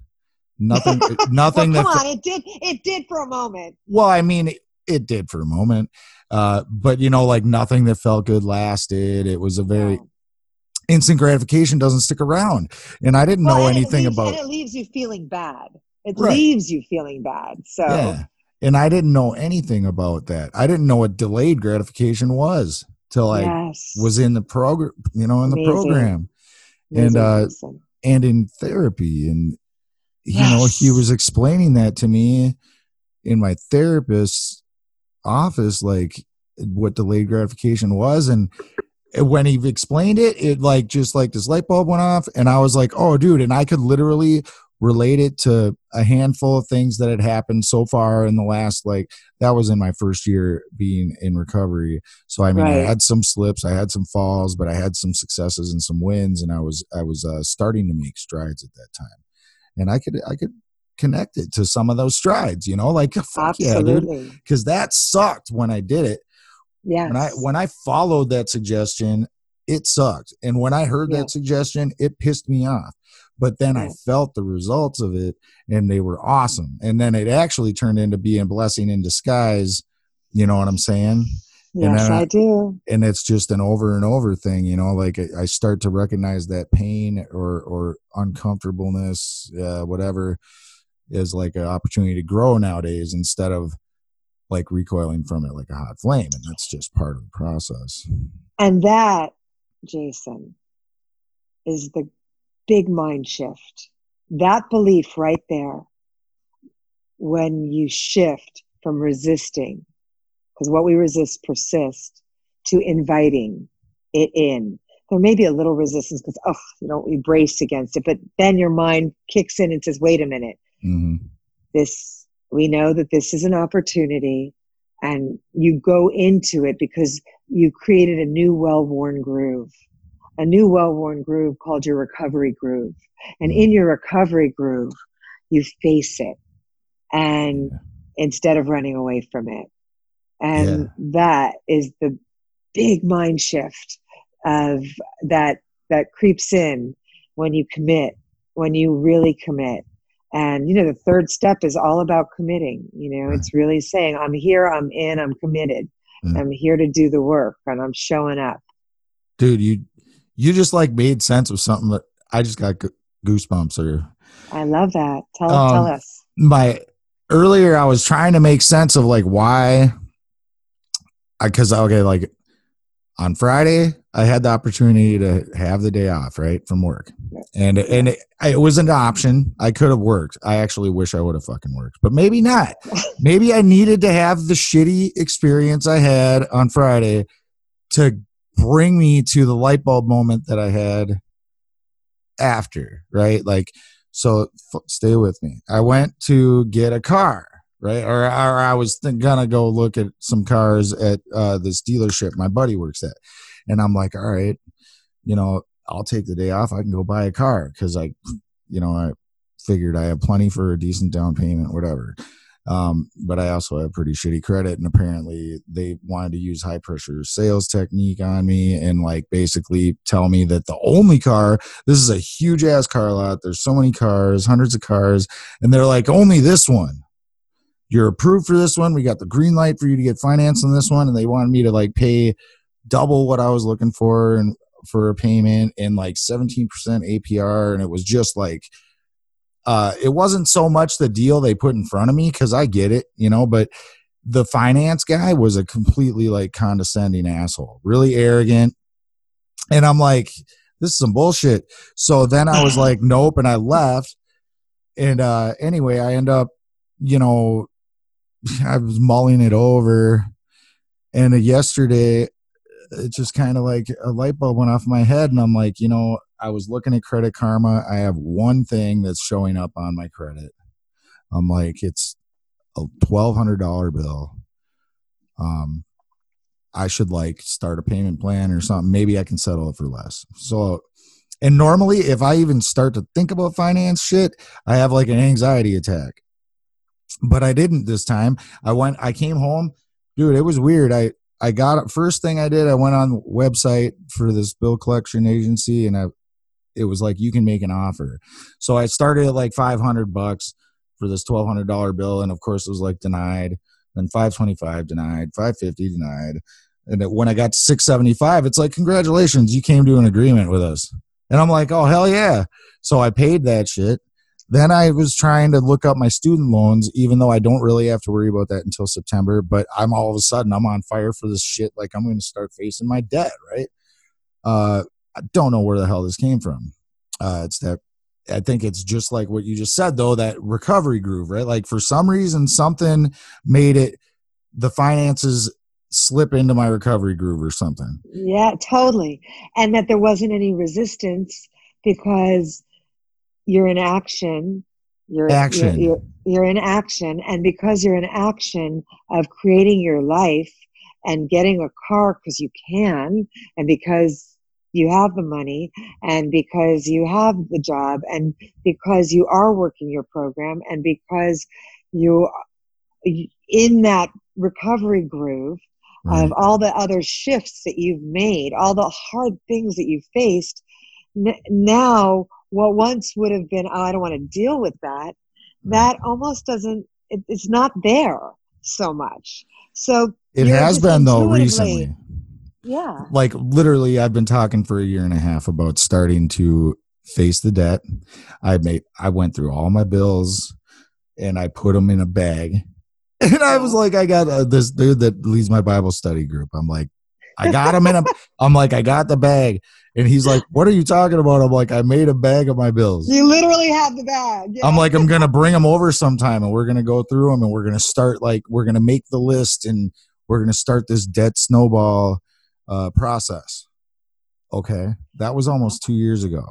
Nothing, nothing well, that. come on it did it did for a moment Well, I mean, it, it did for a moment, uh, but you know, like nothing that felt good lasted. It was a very. Instant gratification doesn't stick around, and I didn't Well, know anything leaves- about. and it leaves you feeling bad it Right. leaves you feeling bad so Yeah, and I didn't know anything about that. I didn't know what delayed gratification was till I yes was in the program, you know, in the Amazing. program. Amazing and, uh, person. and in therapy and you know he was explaining that to me in my therapist's office like what delayed gratification was and when he explained it it like just like this light bulb went off and i was like oh dude and i could literally relate it to a handful of things that had happened so far in the last like that was in my first year being in recovery. So i mean i had some slips i had some falls but i had some successes and some wins and i was i was uh, starting to make strides at that time. And i could i could connect it to some of those strides you know like fuck yeah dude because that sucked when i did it yes when i when i followed that suggestion it sucked. And when I heard Yeah. that suggestion, it pissed me off. But then I felt the results of it and they were awesome. And then it actually turned into being a blessing in disguise. You know what I'm saying? And Yes, then I do. and it's just an over and over thing you know like I- i start to recognize that pain or or uncomfortableness uh, whatever is like an opportunity to grow nowadays instead of like recoiling from it like a hot flame and that's just part of the process And that, Jason, is the big mind shift. That belief right there, when you shift from resisting, because what we resist persists, to inviting it in. There may be a little resistance because, oh, you know, we brace against it, but then your mind kicks in and says, wait a minute, hmm this we know that this is an opportunity and you go into it because you created a new well-worn groove a new well-worn groove called your recovery groove. And in your recovery groove you face it and instead of running away from it. And that is the big mind shift of that that creeps in when you commit when you really commit and you know the third step is all about committing you know Right. it's really saying i'm here i'm in i'm committed. Mm. i'm here to do the work and i'm showing up. Dude you you just like made sense of something that i just got goosebumps or i love that. Tell Um, tell us. my earlier I was trying to make sense of like why I cuz okay like on Friday I had the opportunity to have the day off right from work. And and it, it was an option. I could have worked. I actually wish I would have fucking worked. But maybe not. maybe I needed to have the shitty experience I had on Friday to bring me to the light bulb moment that I had after, right? Like so f- stay with me. I went to get a car, right? Or, or I was th- gonna go look at some cars at uh, this dealership my buddy works at, and I'm like, all right, you know, I'll take the day off. I can go buy a car because I, you know, I figured I have plenty for a decent down payment, whatever. Um, but I also have pretty shitty credit, and apparently they wanted to use high pressure sales technique on me and like basically tell me that the only car this is a huge ass car lot. There's so many cars, hundreds of cars, and they're like, only this one. You're approved for this one. We got the green light for you to get finance on this one, and they wanted me to like pay double what I was looking for and for a payment and like 17% APR, and it was just like. Uh, it wasn't so much the deal they put in front of me because I get it, you know, but the finance guy was a completely like condescending asshole, really arrogant. And I'm like, this is some bullshit. So then I was like, nope, and I left. And uh anyway, I end up, you know, I was mulling it over. And yesterday, it just kind of like a light bulb went off my head, and I'm like, you know, I was looking at Credit Karma. I have one thing that's showing up on my credit. I'm like, it's a twelve hundred dollar bill. Um, I should like start a payment plan or something. Maybe I can settle it for less. So, and normally, if I even start to think about finance shit, I have like an anxiety attack. But I didn't this time. I went. I came home, dude. It was weird. I I got first thing I did. I went on website for this bill collection agency, and I it was like you can make an offer. So I started at like five hundred bucks for this twelve hundred dollar bill, and of course it was like denied. Then five twenty five denied, five fifty denied, and when I got to six seventy five, it's like congratulations, you came to an agreement with us. And I'm like, oh hell yeah! So I paid that shit. Then I was trying to look up my student loans, even though I don't really have to worry about that until September. But I'm all of a sudden I'm on fire for this shit. Like I'm going to start facing my debt, right? Uh, I don't know where the hell this came from. Uh, it's that I think it's just like what you just said, though, that recovery groove, right? Like for some reason, something made it the finances slip into my recovery groove or something. Yeah, totally. And that there wasn't any resistance because you're in action. You're, Action. You're, you're, you're in action. And because you're in action of creating your life and getting a car because you can, and because you have the money, and because you have the job, and because you are working your program, and because you in that recovery groove right. of all the other shifts that you've made, all the hard things that you've faced. N- now, what once would have been, oh, I don't want to deal with that, that almost doesn't, it, it's not there so much. So it has been though recently. Yeah. Like literally, I've been talking for a year and a half about starting to face the debt. I made, I went through all my bills and I put them in a bag. And I was like, I got uh, this dude that leads my Bible study group. I'm like, I got him in a, I'm like, I got the bag. And he's like, What are you talking about? I'm like, I made a bag of my bills. You literally have the bag. Yeah. I'm like, I'm going to bring them over sometime and we're going to go through them and we're going to start, like, we're going to make the list and we're going to start this debt snowball uh, process. Okay. That was almost two years ago.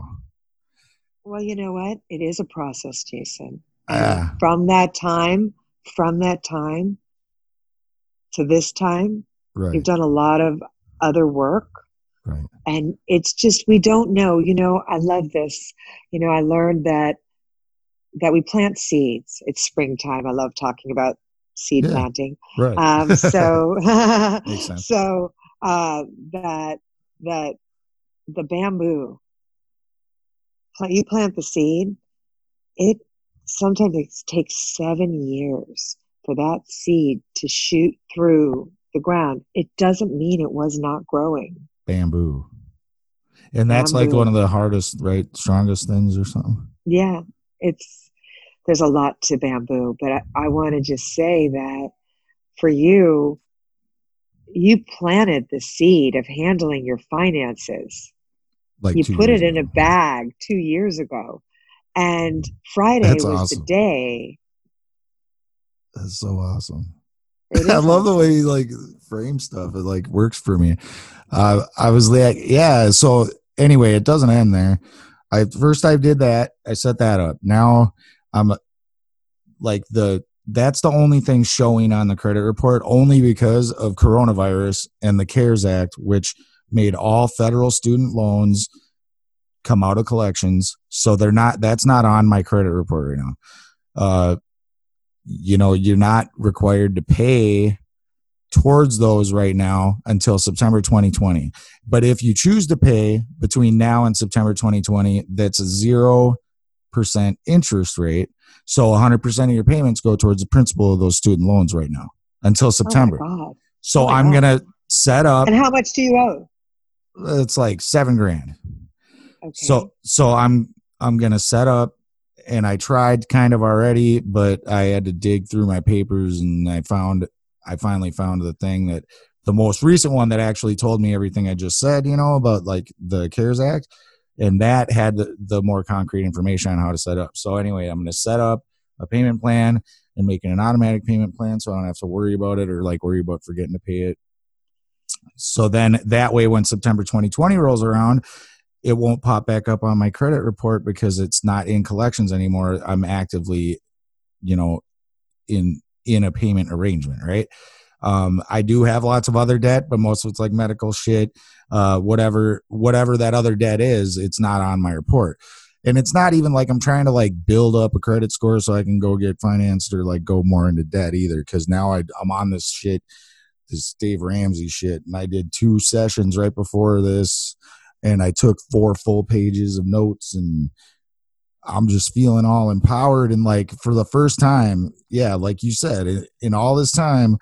Well, you know what? It is a process, Jason. Ah. From that time, from that time to this time, right. you've done a lot of other work. Right. And it's just we don't know. You know, I love this. You know, I learned that that we plant seeds. It's springtime. I love talking about seed yeah. planting. Right. Um, so so uh, that that the bamboo you plant the seed it sometimes it takes seven years for that seed to shoot through the ground it doesn't mean it was not growing bamboo and that's bamboo. like one of the hardest right strongest things or something yeah it's there's a lot to bamboo but i, I want to just say that for you you planted the seed of handling your finances. Like you put it in a bag two years ago, and Friday That's was awesome. the day. That's so awesome. I love the way you like frame stuff. It like works for me. Uh, I was like, yeah. So anyway, it doesn't end there. I first I did that. I set that up. Now I'm like the that's the only thing showing on the credit report only because of coronavirus and the cares act which made all federal student loans come out of collections so they're not that's not on my credit report right now uh you know you're not required to pay towards those right now until September 2020 but if you choose to pay between now and September 2020 that's a 0% interest rate so 100% of your payments go towards the principal of those student loans right now until oh September. Oh so oh I'm going to set up. And how much do you owe? It's like seven grand. Okay. So, so I'm, I'm going to set up and I tried kind of already, but I had to dig through my papers and I found, I finally found the thing that the most recent one that actually told me everything I just said, you know, about like the CARES Act and that had the, the more concrete information on how to set up. So anyway, I'm going to set up a payment plan and making an automatic payment plan so I don't have to worry about it or like worry about forgetting to pay it. So then that way, when September 2020 rolls around, it won't pop back up on my credit report because it's not in collections anymore. I'm actively, you know, in in a payment arrangement, right? Um, I do have lots of other debt, but most of it's like medical shit, uh, whatever, whatever that other debt is, it's not on my report. And it's not even like I'm trying to like build up a credit score so I can go get financed or like go more into debt either. Cause now I, I'm on this shit, this Dave Ramsey shit. And I did two sessions right before this and I took four full pages of notes and I'm just feeling all empowered. And like for the first time, yeah, like you said, in, in all this time,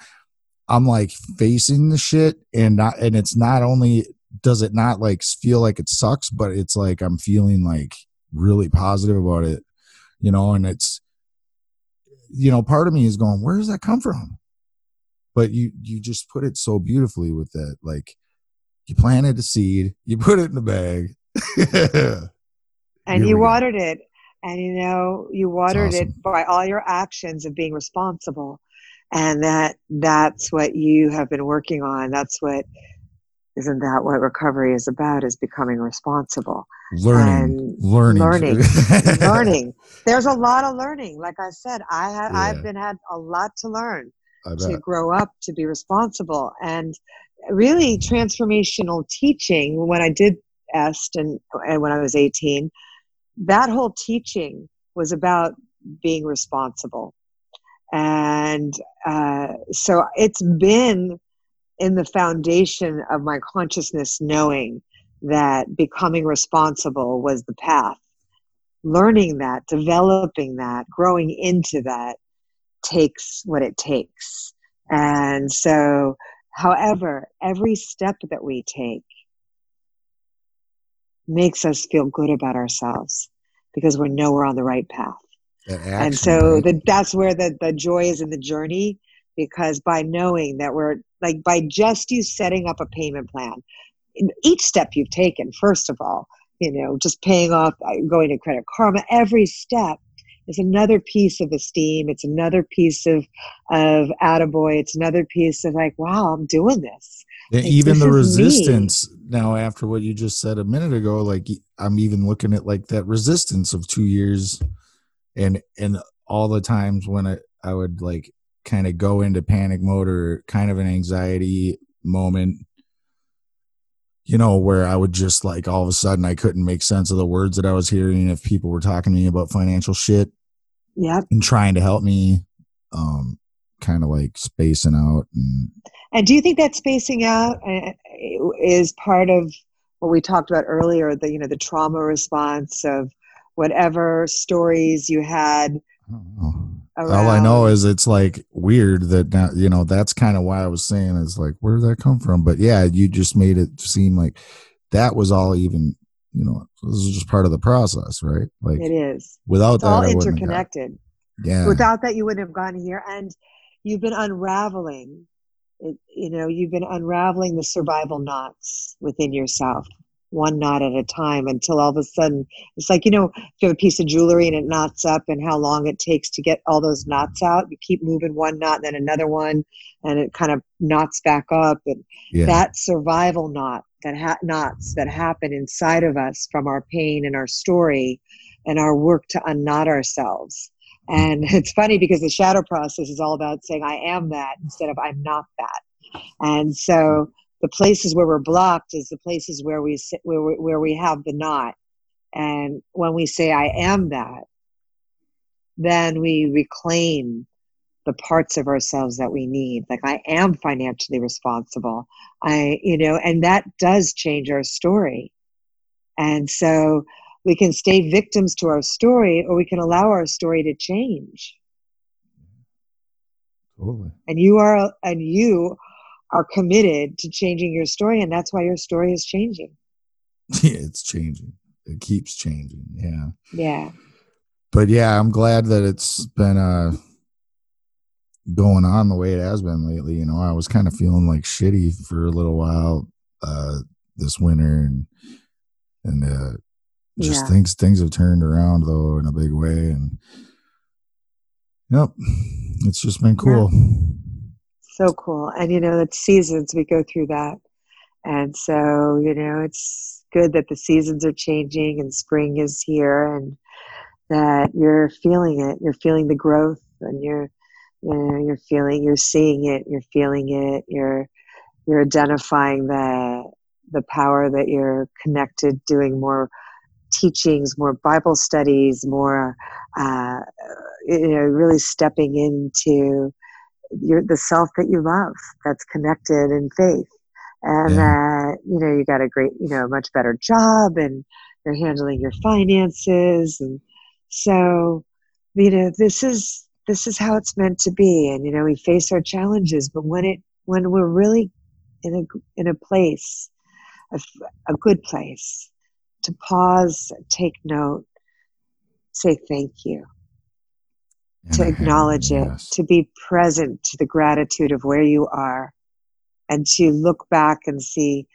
I'm like facing the shit and not and it's not only does it not like feel like it sucks, but it's like I'm feeling like really positive about it, you know, and it's you know, part of me is going, where does that come from? But you you just put it so beautifully with that, like you planted a seed, you put it in the bag. and Here you watered go. it. And you know, you watered awesome. it by all your actions of being responsible and that that's what you have been working on that's what isn't that what recovery is about is becoming responsible learning and learning learning learning there's a lot of learning like i said i have yeah. i've been had a lot to learn to grow up to be responsible and really transformational teaching when i did est and, and when i was 18 that whole teaching was about being responsible. And uh, so it's been in the foundation of my consciousness knowing that becoming responsible was the path. Learning that developing that growing into that takes what it takes. And so however every step that we take makes us feel good about ourselves because we know we're on the right path Action, and so right? the, that's where the, the joy is in the journey because by knowing that we're like by just you setting up a payment plan each step you've taken first of all you know just paying off uh, going to credit karma every step is another piece of esteem. It's another piece of of attaboy. It's another piece of like wow i'm doing this. Like, even this the is me. resistance. Now after what you just said a minute ago like i'm even looking at like that resistance of two years and and all the times when i i would like kind of go into panic mode or kind of an anxiety moment you know where i would just like all of a sudden i couldn't make sense of the words that i was hearing. If people were talking to me about financial shit yep and trying to help me um kind of like spacing out and And do you think that spacing out uh, is part of what we talked about earlier? The you know the trauma response of whatever stories you had. I don't know. Around. All I know is it's like weird that now, you know, that's kind of why I was saying is like, where did that come from? But yeah, you just made it seem like that was all even, you know, this is just part of the process, right? Like it is. without It's that, all I interconnected. yeah, Without that, you wouldn't have gotten here. And you've been unraveling. It, you know, you've been unraveling the survival knots within yourself, one knot at a time, until all of a sudden it's like you know, if you have a piece of jewelry and it knots up, and how long it takes to get all those knots out. You keep moving one knot, then another one, and it kind of knots back up, and yeah, that survival knot that ha- knots that happen inside of us from our pain and our story and our work to unknot ourselves. And it's funny because the shadow process is all about saying i am that instead of i'm not that. And so the places where we're blocked is the places where we sit, where we, where we have the knot. And when we say i am that then we reclaim the parts of ourselves that we need like i am financially responsible i you know and that does change our story and so we can stay victims to our story or we can allow our story to change totally. and you are and you are committed to changing your story and that's why your story is changing Yeah, it's changing. It keeps changing. Yeah. yeah But yeah, I'm glad that it's been uh going on the way it has been lately. You know, I was kind of feeling like shitty for a little while uh this winter and and uh just Yeah. things things have turned around though in a big way and yep it's just been cool so cool and you know the seasons we go through that and so you know it's good that the seasons are changing and spring is here and that you're feeling it you're feeling the growth and you're you know you're feeling you're seeing it you're feeling it you're you're identifying the the power that you're connected doing more teachings more bible studies more uh, you know really stepping into your the self that you love that's connected in faith. And that you know you got a great you know much better job and you're handling your finances. And so you know this is this is how it's meant to be and you know we face our challenges but when it when we're really in a in a place a good place to pause take note say thank you And to acknowledge it, yes. to be present to the gratitude of where you are, and to look back and see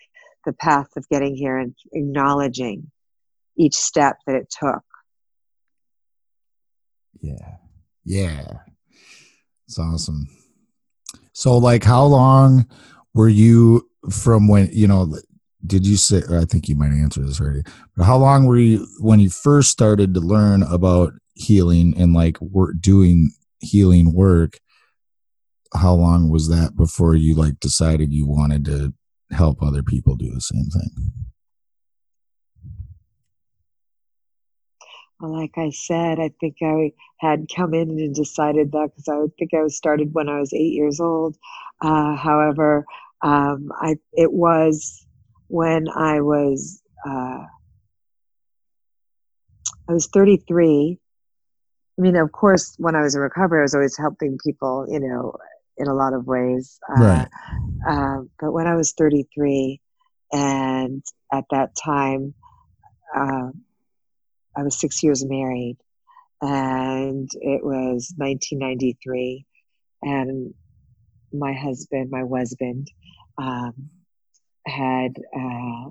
the path of getting here and acknowledging each step that it took. yeah yeah. It's awesome. So like how long were you from when you know did you say i think you might answer this already but how long were you when you first started to learn about healing and like work doing healing work how long was that before you like decided you wanted to help other people do the same thing Well, like I said, I think I had come in and decided that because I think I was started when I was eight years old. Uh, however, Um, I it was when I was uh, I was 33. I mean, of course, when I was in recovery, I was always helping people, you know, in a lot of ways. Uh, right. Uh, but when I was 33, and at that time, uh, I was six years married, and it was 1993, and my husband, my husband, um, had uh,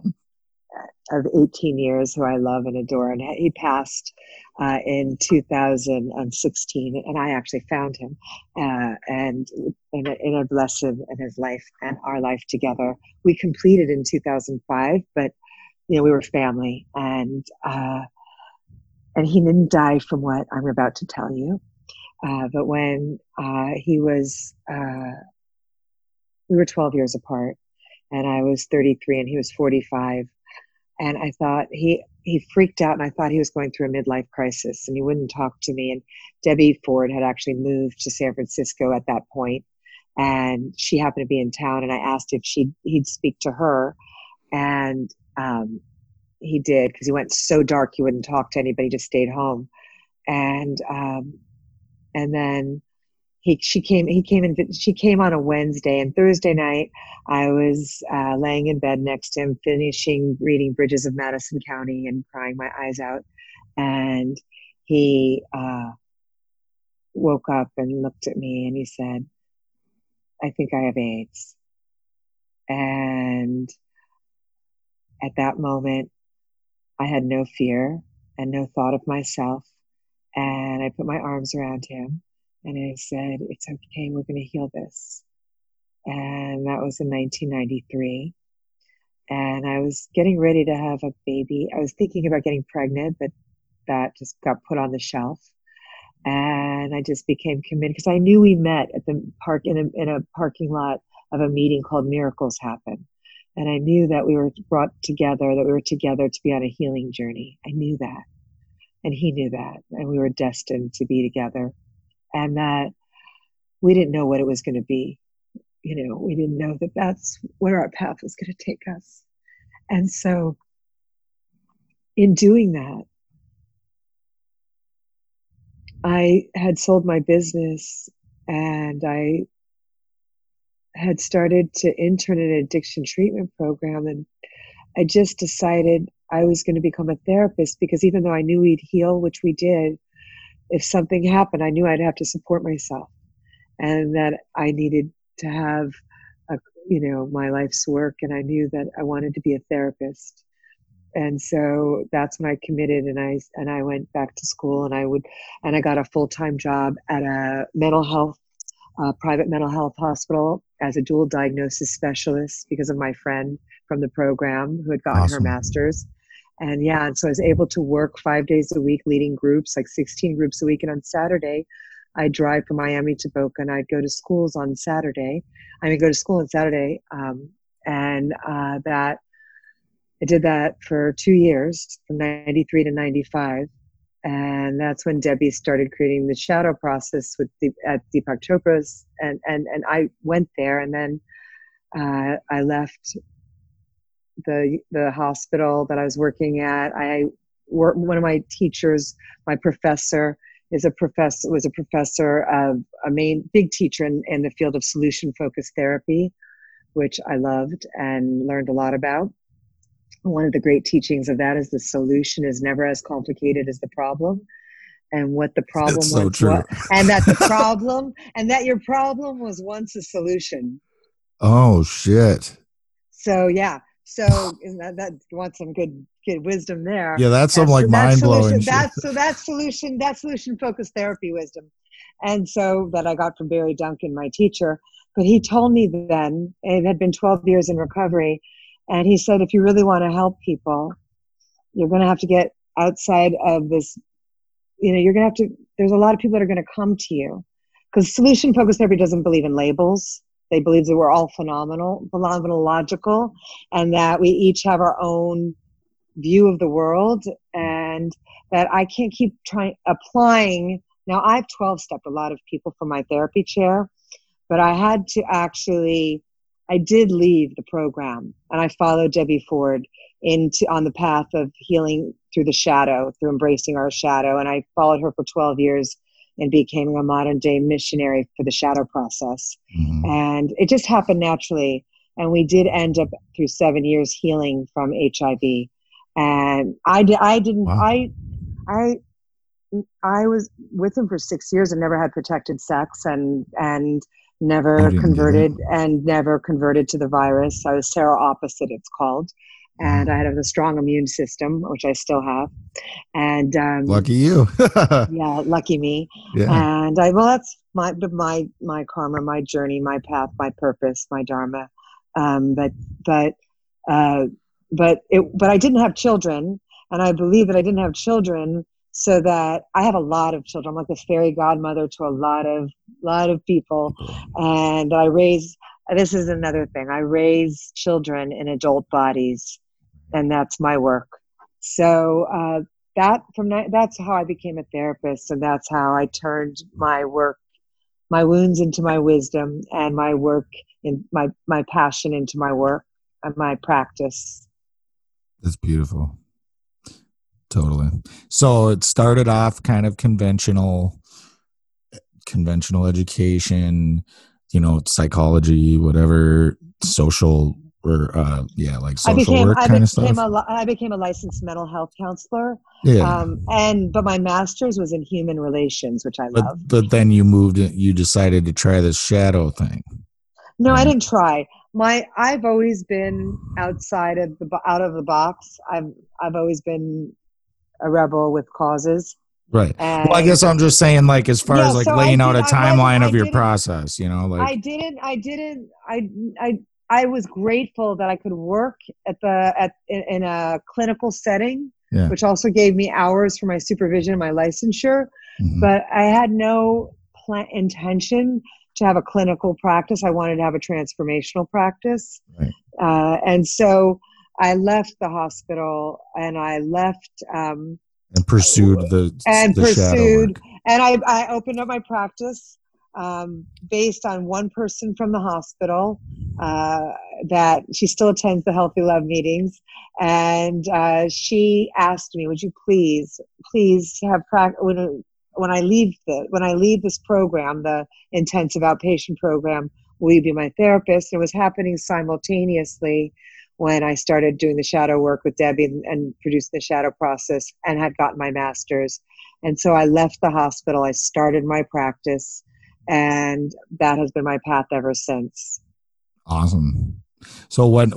of 18 years who I love and adore, and he passed uh, in 2016, and I actually found him, uh, and in a, in a blessing in his life and our life together. We completed in 2005, but you know we were family, and uh, and he didn't die from what I'm about to tell you. Uh, but when uh, he was, uh, we were 12 years apart, and I was 33 and he was 45. And I thought he he freaked out, and I thought he was going through a midlife crisis, and he wouldn't talk to me. And Debbie Ford had actually moved to San Francisco at that point, and she happened to be in town. And I asked if she he'd speak to her, and um, he did because he went so dark he wouldn't talk to anybody, just stayed home. And um, and then he she came he came in she came on a Wednesday and Thursday night I was uh, laying in bed next to him finishing reading Bridges of Madison County and crying my eyes out and he uh, woke up and looked at me and he said I think I have AIDS and at that moment I had no fear and no thought of myself. And I put my arms around him and I said, It's okay, we're going to heal this. And that was in 1993. And I was getting ready to have a baby. I was thinking about getting pregnant, but that just got put on the shelf. And I just became committed because I knew we met at the park in a, in a parking lot of a meeting called Miracles Happen. And I knew that we were brought together, that we were together to be on a healing journey. I knew that. And he knew that. And we were destined to be together. And that we didn't know what it was going to be. You know, we didn't know that that's where our path was going to take us. And so, in doing that, I had sold my business and I had started to intern in an addiction treatment program and I just decided I was going to become a therapist because even though I knew we'd heal, which we did, if something happened, I knew I'd have to support myself and that I needed to have a, you know, my life's work. And I knew that I wanted to be a therapist. And so that's when I committed and I, and I went back to school and I would, and I got a full-time job at a mental health uh, private mental health hospital as a dual diagnosis specialist because of my friend from the program who had gotten awesome. her master's. And yeah, and so I was able to work five days a week leading groups, like 16 groups a week. And on Saturday, I'd drive from Miami to Boca and I'd go to schools on Saturday. I mean, go to school on Saturday. Um, and uh, that I did that for two years from 93 to 95 and that's when Debbie started creating the shadow process with at Deepak Chopra's, and and and I went there, and then uh, I left the the hospital that I was working at. I worked one of my teachers, my professor, is a professor was a professor of a main big teacher in, in the field of solution focused therapy, which I loved and learned a lot about one of the great teachings of that is the solution is never as complicated as the problem. And what the problem That's was so what, and that the problem and that your problem was once a solution. Oh shit. So yeah. So that, that want some good good wisdom there. Yeah that's some like mind-blowing that's so that solution that solution focused therapy wisdom. And so that i got from barry duncan my teacher. But he told me then it had been 12 years in recovery and he said, if you really want to help people, you're going to have to get outside of this. You know, you're going to have to, there's a lot of people that are going to come to you because solution focused therapy doesn't believe in labels. They believe that we're all phenomenal, phenomenological, and that we each have our own view of the world, and that I can't keep trying applying. Now, I've 12 stepped a lot of people from my therapy chair, but I had to actually I did leave the program and I followed Debbie Ford into on the path of healing through the shadow, through embracing our shadow. And I followed her for 12 years and became a modern day missionary for the shadow process. Mm-hmm. And it just happened naturally. And we did end up through seven years healing from HIV. And I, did, I didn't, wow. I, I, I was with him for six years and never had protected sex and, and never converted and never converted to the virus. I was seroopposite, it's called and I had a strong immune system, which I still have. And um, lucky you. yeah, lucky me. Yeah. And I well, that's my my my karma, my journey, my path, my purpose, my dharma. Um, but but uh, but it but I didn't have children, and I believe that I didn't have children so that I have a lot of children. I'm like a fairy godmother to a lot of lot of people, and I raise. This is another thing. I raise children in adult bodies and that's my work. So uh, that from that's how I became a therapist, and that's how I turned my work, my wounds into my wisdom, and my work in my my passion into my work and my practice. That's beautiful. Totally. So it started off kind of conventional, conventional education, you know, psychology, whatever, social or uh, yeah, like social I became, work I kind of stuff. A, I became a licensed mental health counselor. Yeah. Um, and but my master's was in human relations, which I but, love. But then you moved. You decided to try this shadow thing. No, right? I didn't try. My I've always been outside of the out of the box. I've I've always been a rebel with causes. Right. And well, I guess I'm just saying, like, as far yeah, as like so laying out a timeline of your process, you know, like I didn't, I didn't, I, I, I was grateful that I could work at the at in, in a clinical setting, yeah. which also gave me hours for my supervision and my licensure. Mm-hmm. But I had no plan, intention to have a clinical practice. I wanted to have a transformational practice, right. uh, and so I left the hospital and I left. Um, and pursued the and the pursued and I, I opened up my practice um, based on one person from the hospital uh, that she still attends the Healthy Love meetings. And uh, she asked me, "Would you please, please have practice when when I leave the when I leave this program, the intensive outpatient program? Will you be my therapist?" It was happening simultaneously when I started doing the shadow work with Debbie and, and producing the shadow process, and had gotten my master's. And so I left the hospital. I started my practice and that has been my path ever since awesome so what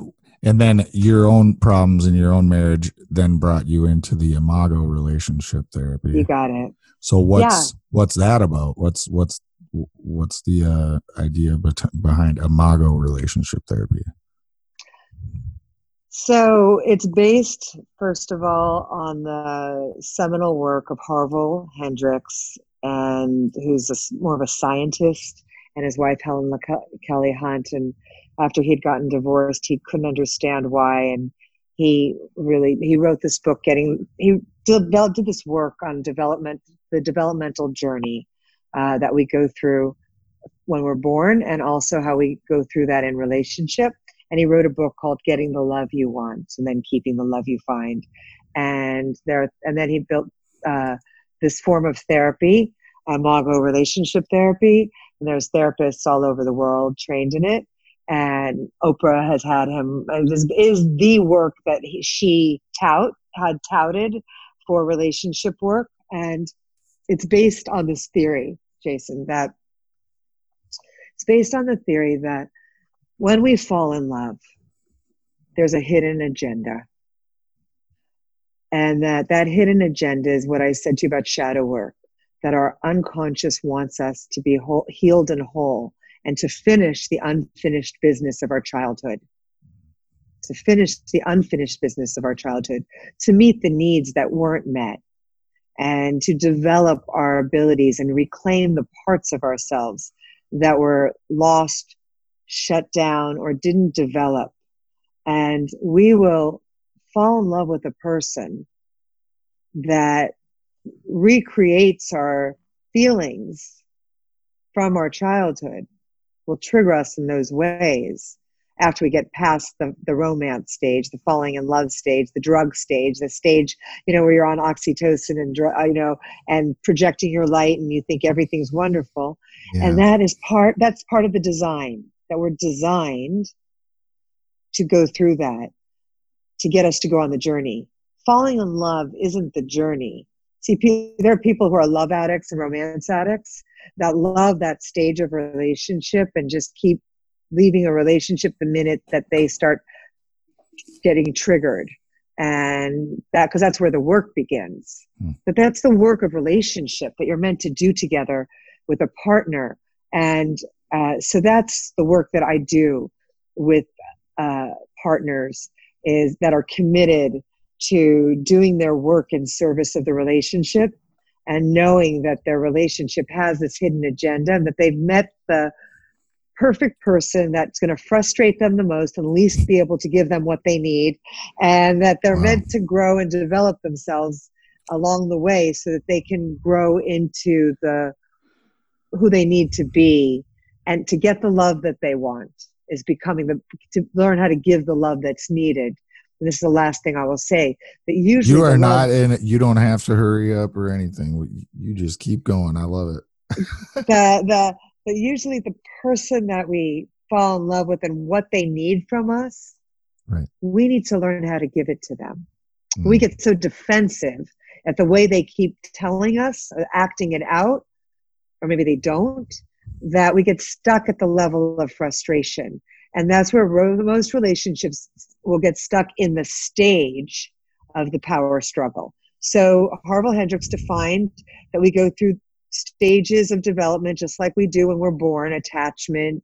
and then your own problems in your own marriage then brought you into the imago relationship therapy you got it so what's yeah. what's that about what's what's what's the uh, idea behind imago relationship therapy so it's based first of all on the seminal work of harville hendrix and who's a, more of a scientist, and his wife Helen LaKelly Hunt. And after he'd gotten divorced, he couldn't understand why, and he really he wrote this book. Getting he did, did this work on development, the developmental journey uh, that we go through when we're born, and also how we go through that in relationship. And he wrote a book called "Getting the Love You Want" and then "Keeping the Love You Find." And there, and then he built. Uh, this form of therapy, Imago relationship therapy. And there's therapists all over the world trained in it. And Oprah has had him, is, is the work that he, she tout, had touted for relationship work. And it's based on this theory, Jason, that it's based on the theory that when we fall in love, there's a hidden agenda. And that that hidden agenda is what i said to you about shadow work that our unconscious wants us to be whole, healed and whole and to finish the unfinished business of our childhood. To finish the unfinished business of our childhood to meet the needs that weren't met and to develop our abilities and reclaim the parts of ourselves that were lost shut down or didn't develop and we will fall in love with a person that recreates our feelings from our childhood will trigger us in those ways after we get past the, the romance stage, the falling in love stage, the drug stage, the stage, you know, where you're on oxytocin and, you know, and projecting your light and you think everything's wonderful. Yeah. And that is part, that's part of the design that we're designed to go through that to get us to go on the journey. Falling in love isn't the journey. See, there are people who are love addicts and romance addicts that love that stage of relationship and just keep leaving a relationship the minute that they start getting triggered and that because that's where the work begins hmm. but that's the work of relationship that you're meant to do together with a partner and uh, so that's the work that i do with uh, partners is that are committed to doing their work in service of the relationship and knowing that their relationship has this hidden agenda and that they've met the perfect person that's going to frustrate them the most and least be able to give them what they need and that they're wow. meant to grow and develop themselves along the way so that they can grow into the who they need to be and to get the love that they want is becoming the to learn how to give the love that's needed and this is the last thing I will say that usually you are not in it. You don't have to hurry up or anything. You just keep going. I love it. the the but usually the person that we fall in love with and what they need from us, right. we need to learn how to give it to them. Mm. We get so defensive at the way they keep telling us, uh, acting it out, or maybe they don't, that we get stuck at the level of frustration. And that's where most relationships will get stuck in the stage of the power struggle. So Harville Hendrix defined that we go through stages of development, just like we do when we're born attachment,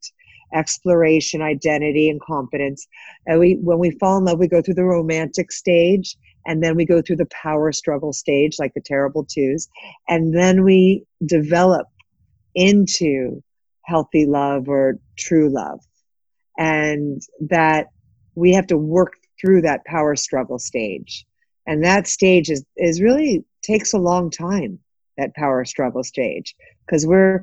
exploration, identity, and competence. And we, when we fall in love, we go through the romantic stage, and then we go through the power struggle stage, like the terrible twos, and then we develop into healthy love or true love. And that we have to work through that power struggle stage. And that stage is, is really takes a long time that power struggle stage because we're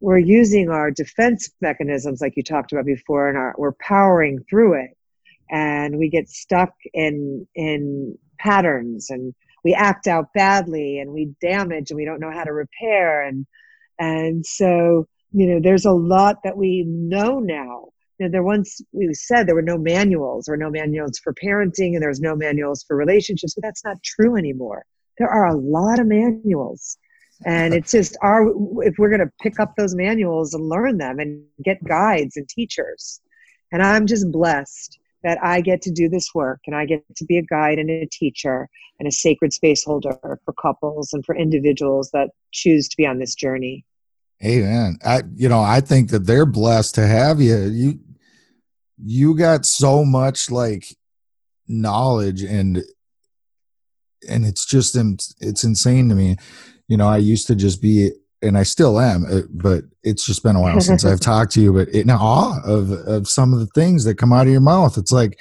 we're using our defense mechanisms like you talked about before and our, we're powering through it and we get stuck in in patterns and we act out badly and we damage and we don't know how to repair and and so you know there's a lot that we know now. You know, there once we said there were no manuals or no manuals for parenting and there's no manuals for relationships but that's not true anymore. There are a lot of manuals. And it's just our if we're going to pick up those manuals and learn them and get guides and teachers. And i'm just blessed that i get to do this work and i get to be a guide and a teacher and a sacred space holder for couples and for individuals that choose to be on this journey amen. I you know i think that they're blessed to have you. You you got so much like knowledge and and it's just it's insane to me. You know i used to just be and i still am uh, but it's just been a while since i've talked to you but in awe of of some of the things that come out of your mouth. It's like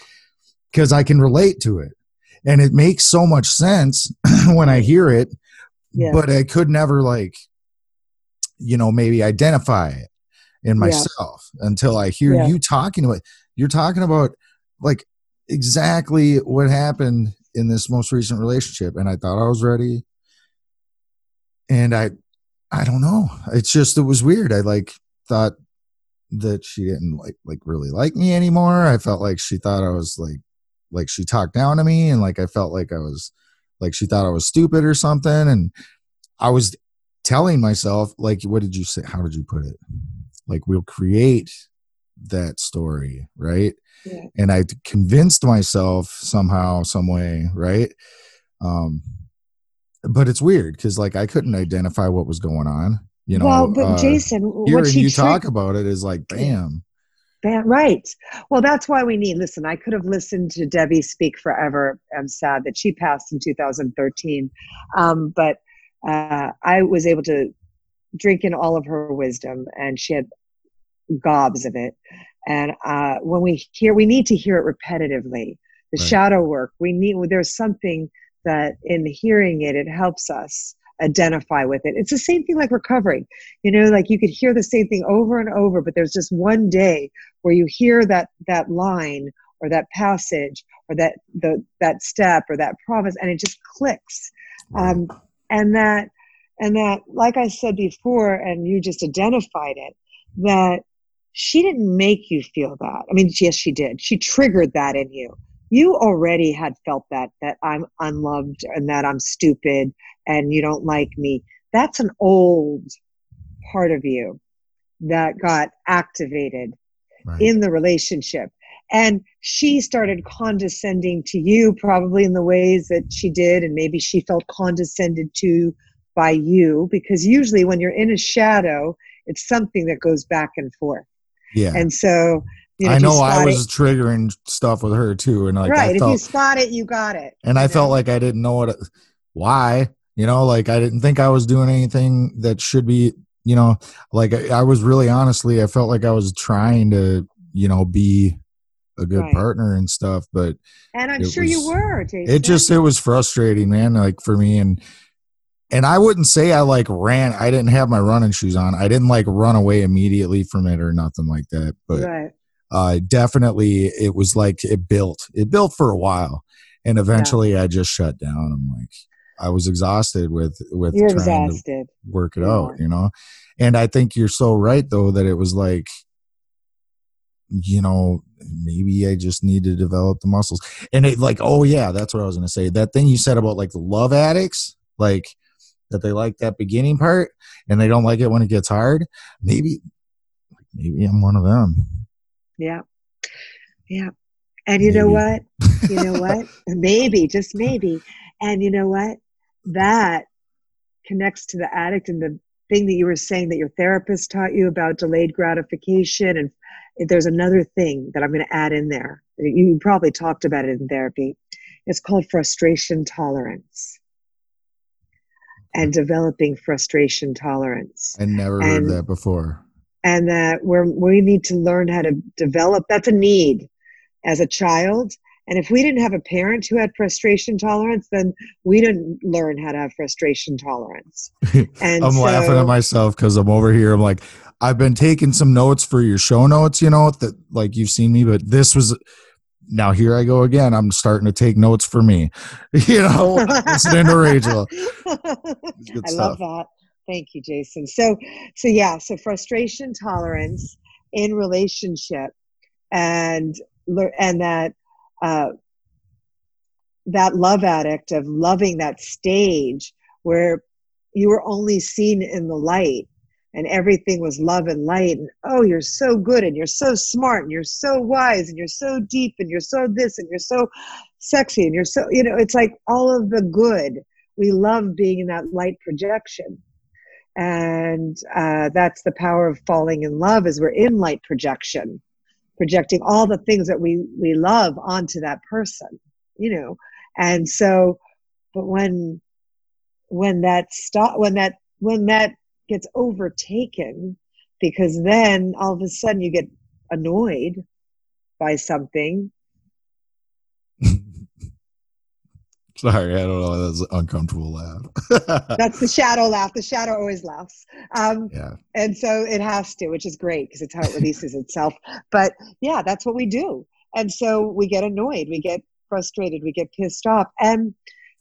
because i can relate to it. And it makes so much sense when i hear it yeah. but i could never like you know maybe identify it in myself yeah. until i hear yeah. you talking about you're talking about like exactly what happened in this most recent relationship and i thought i was ready. And i i don't know. It's just it was weird. I like thought that she didn't like like really like me anymore. I felt like she thought i was like like she talked down to me and like i felt like i was like she thought i was stupid or something and i was telling myself like what did you say? How did you put it? Like we'll create that story right? Yeah. and i convinced myself somehow some way right? Um but it's weird because like i couldn't identify what was going on you know well but uh, jason hearing you talk about it is like bam. Bam right. Well that's why we need listen i could have listened to debbie speak forever. I'm sad that she passed in 2013 um, but uh, i was able to drink in all of her wisdom and she had gobs of it and uh, when we hear we need to hear it repetitively the right. shadow work we need there's something that in hearing it it helps us identify with it. It's the same thing like recovering. You know, like you could hear the same thing over and over, but there's just one day where you hear that that line or that passage or that the that step or that promise and it just clicks. Um, and that and that like I said before and you just identified it that she didn't make you feel that. I mean, yes, she did. She triggered that in you. You already had felt that, that I'm unloved and that I'm stupid and you don't like me. That's an old part of you that got activated right. in the relationship. And she started condescending to you, probably in the ways that she did, and maybe she felt condescended to by you, because usually when you're in a shadow, it's something that goes back and forth. Yeah. And so, you know, I know I was it, triggering stuff with her too, and like right, felt, if you spot it, you got it. And I know? felt like I didn't know what, why, you know, like I didn't think I was doing anything that should be, you know, like I, I was really honestly, I felt like I was trying to, you know, be a good right. partner and stuff, but and I'm sure was, you were. Jason. It just it was frustrating, man. Like for me, and and I wouldn't say I like ran. I didn't have my running shoes on. I didn't like run away immediately from it or nothing like that. But right. uh, definitely, it was like it built. It built for a while, and eventually, yeah. I just shut down. I'm like, I was exhausted with with you're trying exhausted. to work it yeah. out, you know. And I think you're so right though that it was like, you know, maybe I just need to develop the muscles. And it like, oh yeah, that's what I was gonna say. That thing you said about like the love addicts, like that they like that beginning part and they don't like it when it gets hard maybe maybe i'm one of them. Yeah. Yeah. And you maybe. know what? You know what? Maybe just maybe. And you know what? That connects to the addict and the thing that you were saying that your therapist taught you about delayed gratification and there's another thing that i'm going to add in there you probably talked about it in therapy it's called frustration tolerance and developing frustration tolerance. I never and, heard that before. And that we're, we need to learn how to develop, that's a need as a child. And if we didn't have a parent who had frustration tolerance, then we didn't learn how to have frustration tolerance. And I'm so, laughing at myself because I'm over here. I'm like, I've been taking some notes for your show notes, you know, that like you've seen me, but this was now here I go again. I'm starting to take notes for me. You know, listening to Rachel. I love that. Thank you, Jason. So, so yeah, so frustration tolerance in relationship, and and that uh, that love addict of loving that stage where you were only seen in the light and everything was love and light and oh you're so good and you're so smart and you're so wise and you're so deep and you're so this and you're so sexy and you're so you know it's like all of the good. We love being in that light projection. And uh, that's the power of falling in love is we're in light projection projecting all the things that we we love onto that person you know? And so but when when that stop when that when that gets overtaken because then all of a sudden you get annoyed by something. Sorry, I don't know. That's an uncomfortable laugh. that's the shadow laugh. The shadow always laughs. Um, yeah. And so it has to, which is great because it's how it releases itself. But yeah, that's what we do. And so we get annoyed, we get frustrated, we get pissed off. And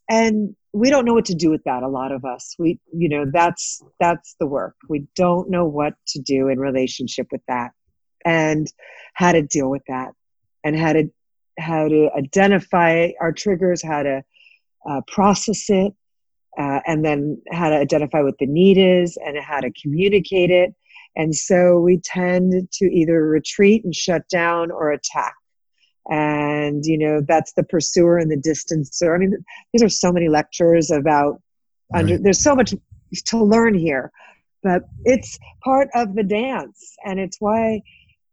and we don't know what to do with that a lot of us. We you know that's that's the work. We don't know what to do in relationship with that and how to deal with that and how to how to identify our triggers how to uh, process it uh, and then how to identify what the need is and how to communicate it. And so we tend to either retreat and shut down or attack and you know that's the pursuer and the distancer. I mean these are so many lectures about right. under there's so much to learn here but it's part of the dance. And it's why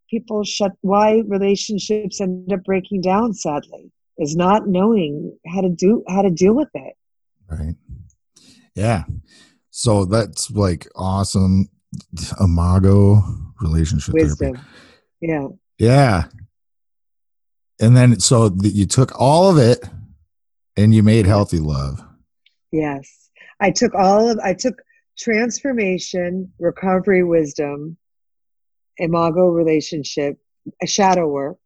people shut why relationships end up breaking down sadly is not knowing how to do how to deal with it. Right. Yeah. So that's like awesome. Imago relationship wisdom. Therapy. yeah. Yeah and then so you took all of it and you made healthy love yes I took all of I took transformation, recovery wisdom, imago relationship, a shadow work,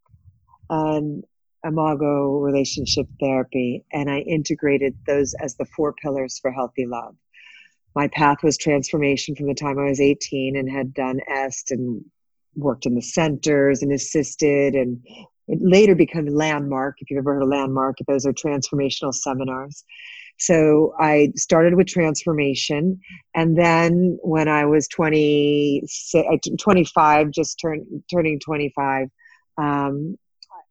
and imago relationship therapy, and I integrated those as the four pillars for healthy love. My path was transformation from the time I was 18 and had done EST and worked in the centers and assisted and it later became landmark if you've ever heard of landmark those are transformational seminars. So i started with transformation and then when i was 20 uh, 25 just turned turning 25 um,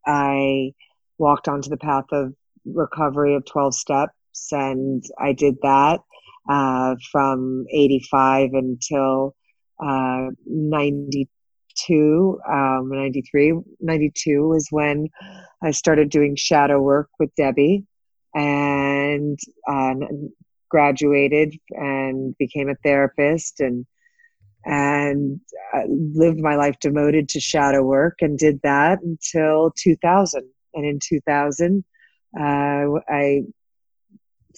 i walked onto the path of recovery of 12 steps and i did that uh, from 85 until uh, 92 92, um, 93, 92 was when I started doing shadow work with Debbie and uh, graduated and became a therapist and and uh, lived my life devoted to shadow work and did that until 2000 and in 2000 uh, i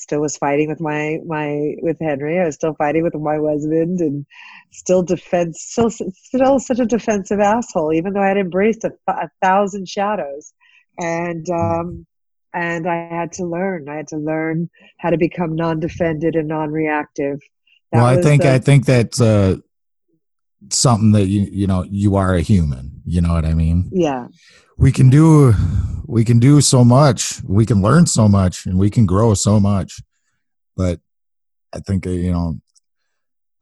still was fighting with my my with Henry. I was still fighting with my husband, and still defense, still still such a defensive asshole. Even though I had embraced a, a thousand shadows, and um, and I had to learn. I had to learn how to become non-defended and non-reactive. That well, I think the, I think that's uh, something that you you know you are a human. You know what I mean? Yeah. We can do we can do so much we can learn so much and we can grow so much but i think uh, you know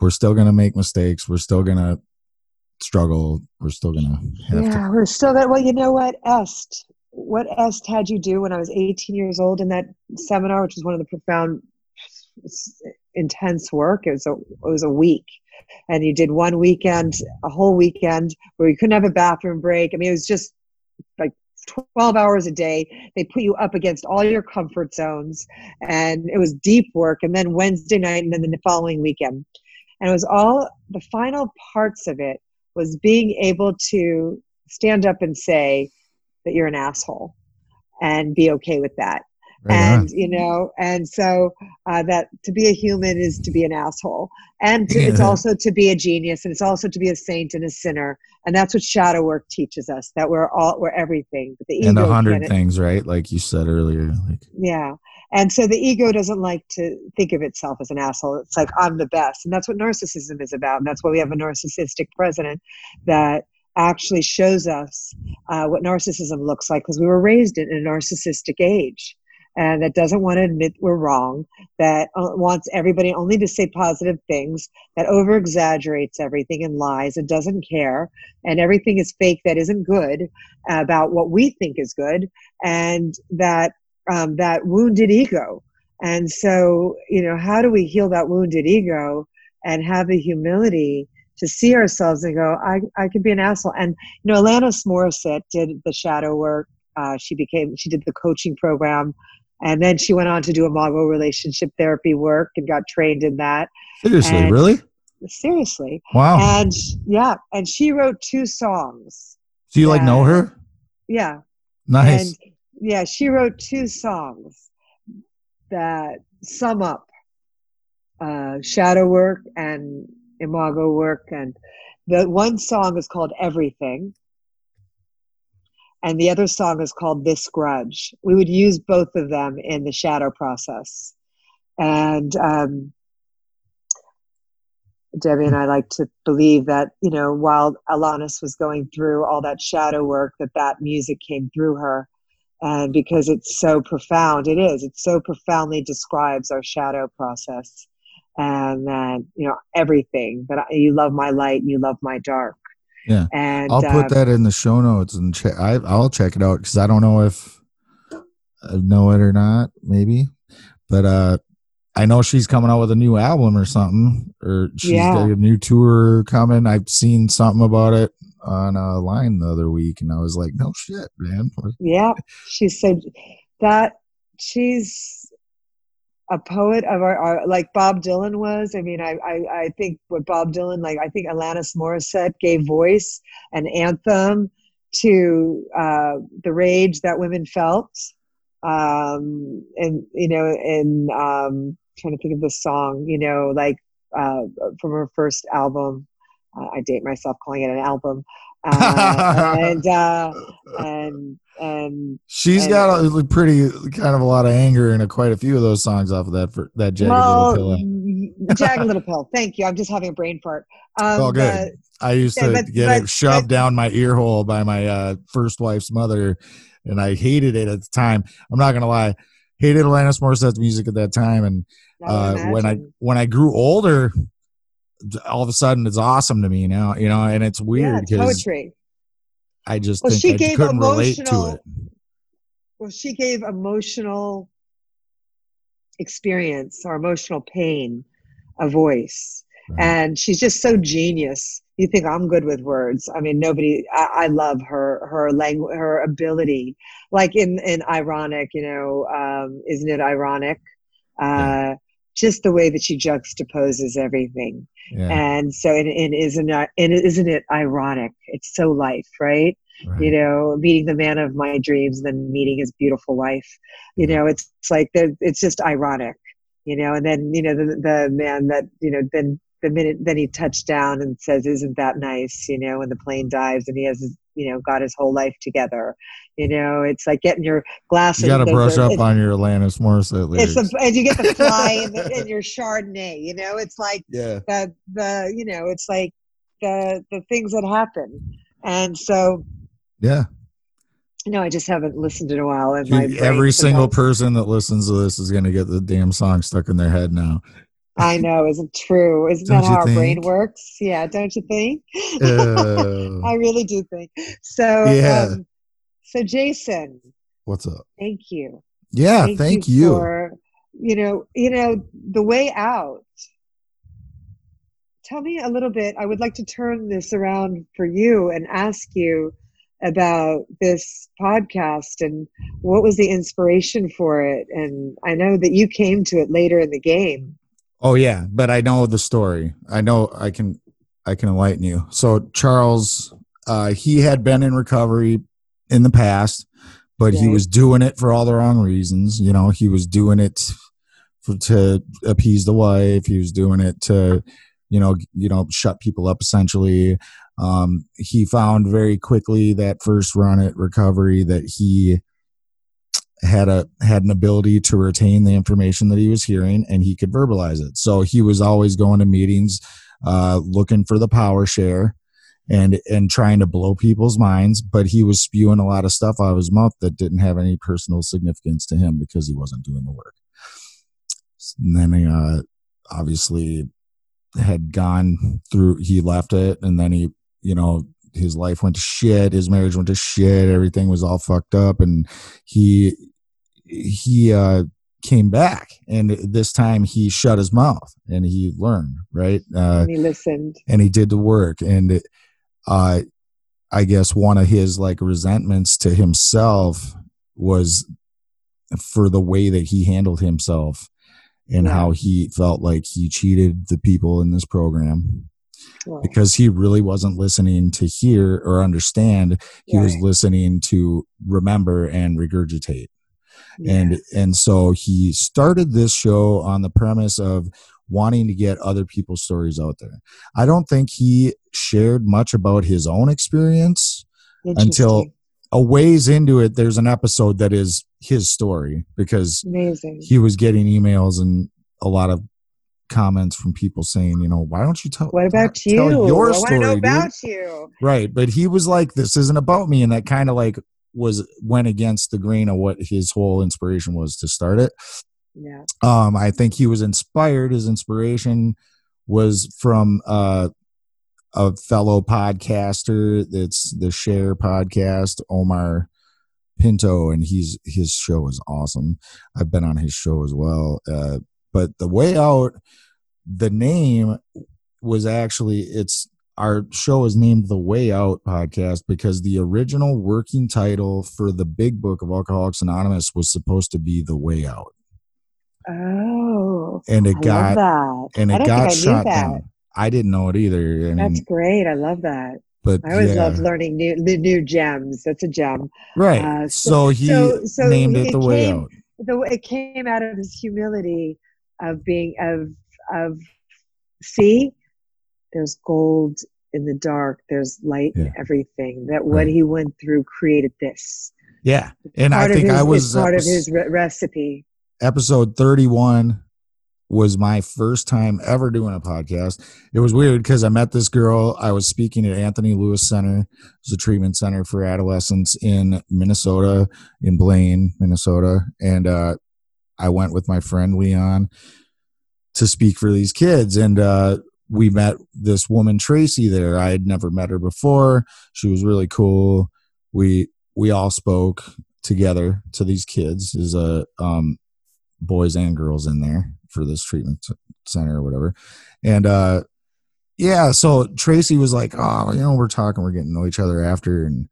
we're still going to make mistakes we're still going to struggle we're still going to yeah to- we're still that well you know what est what est had you do when i was 18 years old in that seminar which was one of the profound intense work it was a it was a week and you did one weekend a whole weekend where you couldn't have a bathroom break i mean it was just like 12 hours a day. They put you up against all your comfort zones. And it was deep work. And then Wednesday night and then the following weekend. And it was all the final parts of it was being able to stand up and say that you're an asshole and be okay with that. Right and on. you know and so uh, that to be a human is to be an asshole. And to, yeah. it's also to be a genius and it's also to be a saint and a sinner. And that's what shadow work teaches us that we're all we're everything but the ego and a hundred things right? Like you said earlier like yeah. And so the ego doesn't like to think of itself as an asshole. It's like i'm the best. And that's what narcissism is about and that's why we have a narcissistic president that actually shows us uh, what narcissism looks like because we were raised in a narcissistic age and that doesn't want to admit we're wrong, that uh, wants everybody only to say positive things, that over exaggerates everything and lies and doesn't care, and everything is fake that isn't good about what we think is good, and that um, that wounded ego. And so, you know, how do we heal that wounded ego and have the humility to see ourselves and go, I, I could be an asshole. And, you know, Alanis Morissette did the shadow work. Uh, she became, she did the coaching program and then she went on to do a imago relationship therapy work and got trained in that. Seriously, and, really? Seriously. Wow. And yeah, and she wrote two songs. Do you that, like know her? Yeah. Nice. And yeah, she wrote two songs that sum up uh, shadow work and imago work. And the one song is called Everything and the other song is called This Grudge. We would use both of them in the shadow process. And um, Debbie and I like to believe that, you know, while Alanis was going through all that shadow work, that that music came through her. And because it's so profound, it is, it so profoundly describes our shadow process. And that, you know, everything that you love my light and you love my dark yeah, and I'll put uh, that in the show notes and check. I, I'll check it out because I don't know if I know it or not. Maybe, but uh, I know she's coming out with a new album or something, or she's yeah. got a new tour coming. I've seen something about it on a line the other week, and I was like, "No shit, man." Yeah, she said that she's a poet of our, our, like Bob Dylan was. I mean, I, I, I think what Bob Dylan, like I think Alanis Morissette gave voice and anthem to uh, the rage that women felt, um, and you know, and um, trying to think of the song, you know, like uh, from her first album. Uh, I date myself calling it an album. Uh, and uh, and and she's and, got a pretty kind of a lot of anger in a, quite a few of those songs off of that for that jagged well, little pill. jagged little pill. Thank you. I'm just having a brain fart. Um, oh, good. I used to but, get but, it shoved down my ear hole by my uh, first wife's mother, and I hated it at the time. I'm not gonna lie, hated Alanis Morissette's music at that time, and uh, when I when I grew older, all of a sudden it's awesome to me now, you know, and it's weird because yeah, poetry. I just well, she I gave couldn't relate to it. Well, she gave emotional experience or emotional pain a voice. Right. And she's just so genius. You think I'm good with words. I mean, nobody, I, I love her, her language, her ability. Like in, in ironic, you know, um, isn't it ironic? Uh, yeah. Just the way that she juxtaposes everything. Yeah. And so, and, and isn't it, and isn't it ironic? It's so life, right? right? You know, meeting the man of my dreams, then meeting his beautiful wife. You know, it's, it's like it's just ironic. You know, and then you know the the man that you know then the minute then he touched down and says, "Isn't that nice?" You know, when the plane dives and he has you know got his whole life together. You know, it's like getting your glasses. You got to brush up on your Alanis Morissette lyrics. It's a, and you get the fly in, the, in your Chardonnay. You know, it's like yeah. the the you know, it's like the the things that happen, and so yeah. No, I just haven't listened in a while. And every single person that listens to this is going to get the damn song stuck in their head now. I know, isn't true? Isn't don't that how think? our brain works? Yeah, don't you think? Uh, I really do think. So, yeah. Um, so Jason, what's up? Thank you. Yeah, thank, thank you. For, you know, you know, the way out. Tell me a little bit. I would like to turn this around for you and ask you about this podcast and what was the inspiration for it and i know that you came to it later in the game Oh yeah, but I know the story. I know I can I can enlighten you. So Charles, uh, he had been in recovery in the past, but he was doing it for all the wrong reasons. You know, he was doing it for, to appease the wife. He was doing it to, you know, you know, shut people up. Essentially, um, he found very quickly that first run at recovery that he had a had an ability to retain the information that he was hearing and he could verbalize it. So he was always going to meetings uh, looking for the power share and and trying to blow people's minds but he was spewing a lot of stuff out of his mouth that didn't have any personal significance to him because he wasn't doing the work. And then he uh, obviously had gone through he left it and then he you know his life went to shit his marriage went to shit everything was all fucked up and he he uh, came back, and this time he shut his mouth and he learned, right? Uh, and he listened, and he did the work. And uh, I guess one of his like resentments to himself was for the way that he handled himself and yeah. how he felt like he cheated the people in this program because he really wasn't listening to hear or understand he was listening to remember and regurgitate. And and so he started this show on the premise of wanting to get other people's stories out there. I don't think he shared much about his own experience until a ways into it there's an episode that is his story because Amazing. he was getting emails and a lot of comments from people saying, you know, why don't you tell what about tell you? your I story, know about you. Right, but he was like, this isn't about me, and that kind of like was went against the grain of what his whole inspiration was to start it. Yeah. Um, I think he was inspired. His inspiration was from uh, a fellow podcaster. That's the Share podcast, Omar Pinto, and he's his show is awesome. I've been on his show as well. Uh, but the way out, the name was actually it's our show is named the Way Out podcast because the original working title for the big book of Alcoholics Anonymous was supposed to be The Way Out. Oh, and it I got that. and it got shot down. I didn't know it either. I mean, That's great. I love that. But I always yeah. love learning new the new gems. That's a gem, right? Uh, so, so, he so, so named it, it The Way Out. The it came out of his humility of being of of see there's gold in the dark there's light in everything that what Right. he went through created this Yeah. And I Part of think his- I was part of his re- recipe episode 31 was my first time ever doing a podcast. It was weird because I met this girl. I was speaking at Anthony Louis Center. It's a treatment center for adolescents in Minnesota, in Blaine, Minnesota. And uh, I went with my friend Leon to speak for these kids. And uh, we met this woman, Tracy, there. I had never met her before. She was really cool. We we all spoke together to these kids. Is a um, boys and girls in there for this treatment center or whatever. And uh yeah, so Tracy was like, "Oh, you know, we're talking, we're getting to know each other after and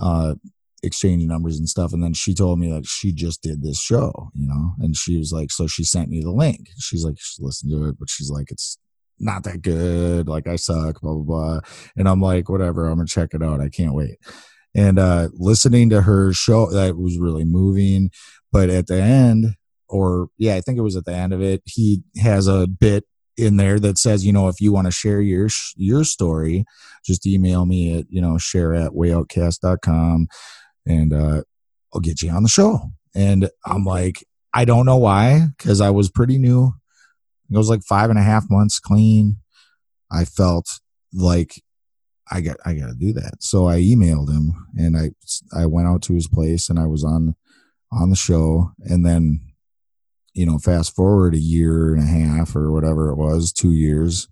uh exchanging numbers and stuff." And then she told me like she just did this show, you know, and she was like, so she sent me the link. She's like, "She listened to it, but she's like, it's not that good. Like I suck, blah blah blah." And I'm like, "Whatever, I'm gonna check it out. I can't wait." And uh listening to her show, that was really moving. But at the end, or yeah, I think it was at the end of it. He has a bit in there that says, you know, if you want to share your your story, just email me at you know share at wayoutcast.com and uh, I'll get you on the show. And I'm like, I don't know why, because I was pretty new. It was like five and a half months clean. I felt like I got I got to do that. So I emailed him and I I went out to his place and I was on on the show and then you know fast forward a year and a half or whatever it was two years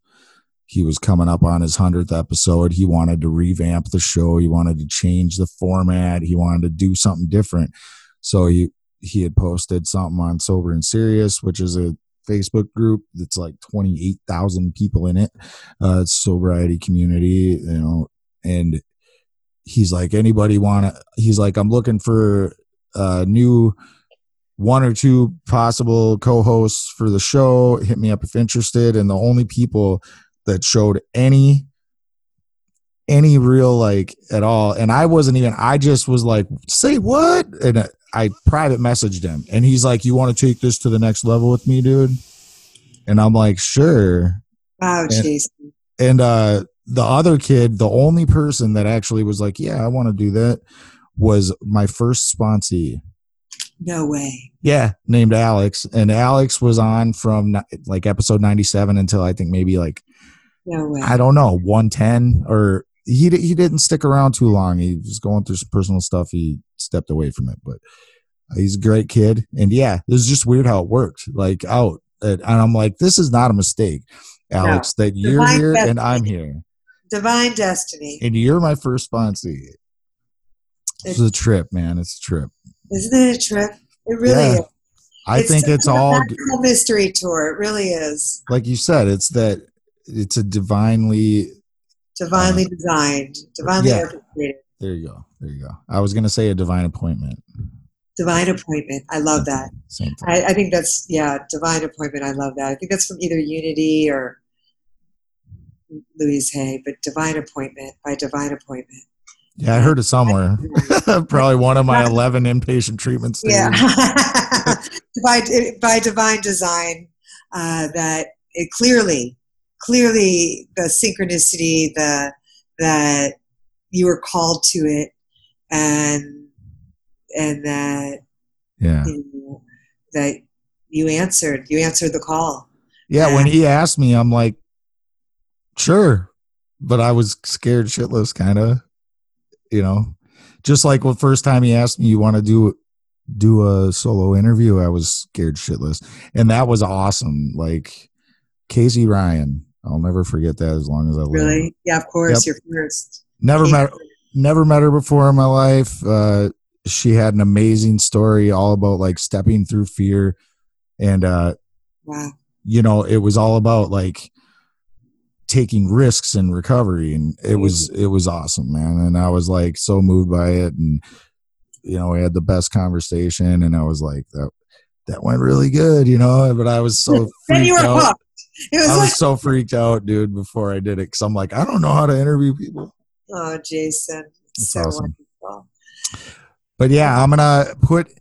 he was coming up on his 100th episode. He wanted to revamp the show. He wanted to change the format. He wanted to do something different. So he he had posted something on sober and serious which is a facebook group that's like 28000 people in it. Uh sobriety community you know and he's like anybody want to he's like i'm looking for a new one or two possible co-hosts for the show. Hit me up if interested. And the only people that showed any any real like at all. And i wasn't even i just was like say what? And I- private messaged him. And he's like you want to take this to the next level with me dude? And i'm like sure. Wow jason. and uh the other kid the only person that actually was like yeah i want to do that was my first sponsee. No way. Yeah, named Alex, and Alex was on from like episode ninety seven until I think maybe like no way I don't know one ten or he he didn't stick around too long. He was going through some personal stuff. He stepped away from it, but he's a great kid. And yeah, it was just weird how it worked. Like out, and I'm like, this is not a mistake, Alex. That you're Divine here and. I'm here, divine destiny and you're my first sponsee. It's a trip, man. It's a trip. isn't it a trip it really Yeah. is I think it's all. mystery tour it really is like you said, it's that it's a divinely. divinely designed divinely yeah. orchestrated There you go. There you go. I was gonna say a divine appointment. divine appointment i love that Same thing. I, I think that's yeah divine appointment i love that i think that's from either unity or louise hay but divine appointment by divine appointment yeah, I heard it somewhere. Probably one of my eleven inpatient treatment stays. yeah by, by divine design uh, that it clearly clearly the synchronicity the that you were called to it and and that Yeah. you know, that you answered you answered the call Yeah. When he asked me, I'm like, sure, but I was scared shitless, kind of. You know, just like the first time he asked me, "You want to do do a solo interview?" I was scared shitless, and that was awesome. Like Casey Ryan, I'll never forget that as long as I live. really yeah of course Yep. you're first Never met never met her before in my life. Uh, she had an amazing story all about like stepping through fear, and uh, wow you know, it was all about like taking risks and recovery, and it was it was awesome, man. And I was like so moved by it, and you know, we had the best conversation, and I was like that that went really good, you know. But I was so then you were out. hooked was I like was so freaked out, dude, before I did it, because I'm like, I don't know how to interview people. oh jason That's so awesome. wonderful But yeah, I'm gonna put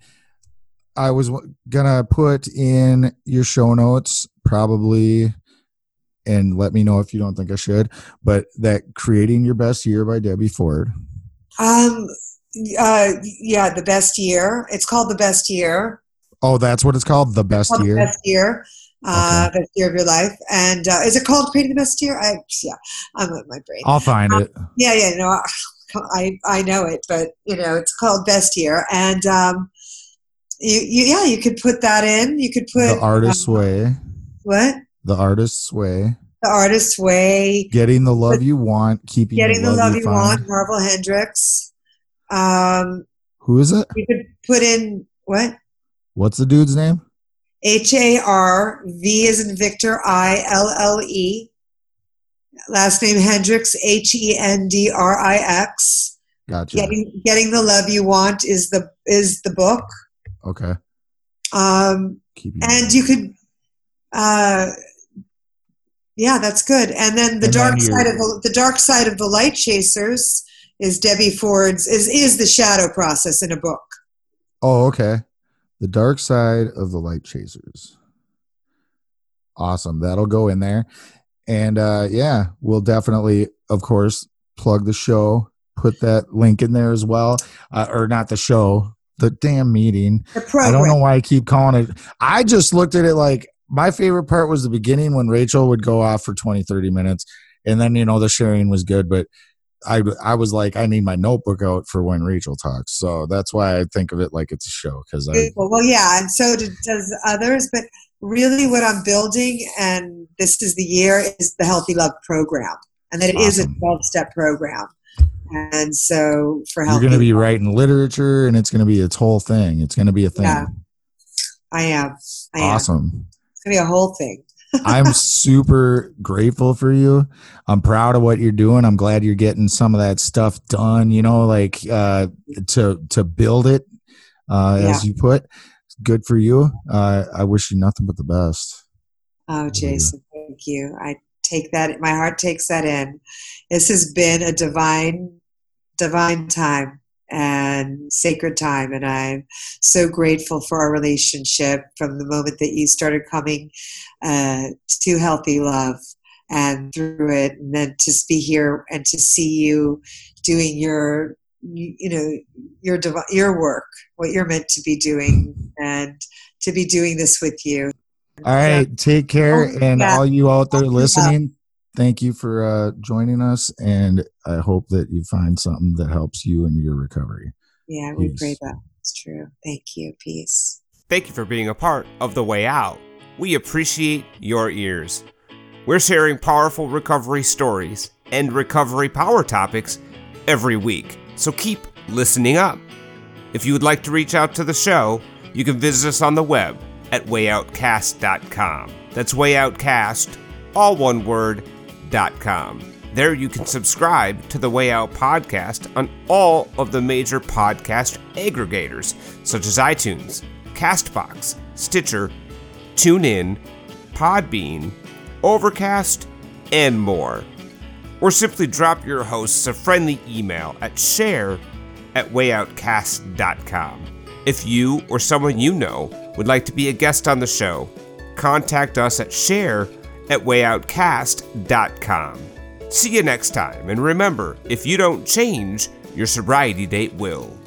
I was gonna put in your show notes probably, and let me know if you don't think I should. But that creating your best year by Debbie Ford. Um, uh, yeah, the best year. It's called the best year. Oh, that's what it's called, the best Called the year. best year. Uh, best year of your life. And uh, is it called creating the best year? I yeah, I'm with my brain. I'll find it. Yeah, yeah, no, I I know it, but you know, it's called best year, and um, you, you yeah, you could put that in. You could put The artist's um, way. what The artist's way. the artist's way, Getting the love you want. Keeping getting the love you find. want, Harville Hendrix. Um, Who is it? you could put in what What's the dude's name? H A R V is in Victor I L L E. Last name Hendrix H E N D R I X. Gotcha. Getting getting the love you want is the is the book. Okay. Um, and you could, uh, yeah, that's good. And then the And dark then side of the, the dark side of the light chasers is Debbie Ford's is is the shadow process in a book. Oh, okay. The dark side of the light chasers. Awesome. That'll go in there. And uh yeah, we'll definitely, of course, plug the show, put that link in there as well. Uh, or not the show, the damn meeting. The I don't know why I keep calling it. I just looked at it like my favorite part was the beginning when Rachel would go off for 20, 30 minutes. And then, you know, the sharing was good, but I, I was like, I need my notebook out for when Rachel talks. So that's why I think of it like it's a show because I, Well, yeah, and so do, does others. But really, what I'm building, and this is the year, is the Healthy Love program, and that it is Awesome. a 12 step program. And so for you're going to be writing literature and it's going to be its whole thing. It's going to be a thing. Yeah. I am. I am. awesome. It's gonna be a whole thing. I'm super grateful for you. I'm proud of what you're doing. I'm glad you're getting some of that stuff done, you know, like uh to to build it uh as you put. Good for you. Uh I wish you nothing but the best. Oh, Yeah. Jason, thank you. I take that. My heart takes that in. This has been a divine, divine time and sacred time, and I'm so grateful for our relationship from the moment that you started coming uh, to Healthy Love and through it, and then to be here and to see you doing your you know your your work what you're meant to be doing and to be doing this with you. All right, take care Oh, and all you out there listening, thank you for uh joining us and I hope that you find something that helps you in your recovery. Yeah, we Peace. pray that. It's true. Thank you. Peace. Thank you for being a part of The Way Out. We appreciate your ears. We're sharing powerful recovery stories and recovery power topics every week, so keep listening up. If you would like to reach out to the show, you can visit us on the web at wayoutcast.com. That's wayoutcast, all one word, dot com. There you can subscribe to the Way Out podcast on all of the major podcast aggregators, such as iTunes, Castbox, Stitcher, TuneIn, Podbean, Overcast, and more. Or simply drop your hosts a friendly email at share at wayoutcast.com. If you or someone you know would like to be a guest on the show, contact us at share at wayoutcast.com. See you next time, and remember if you don't change, your sobriety date will.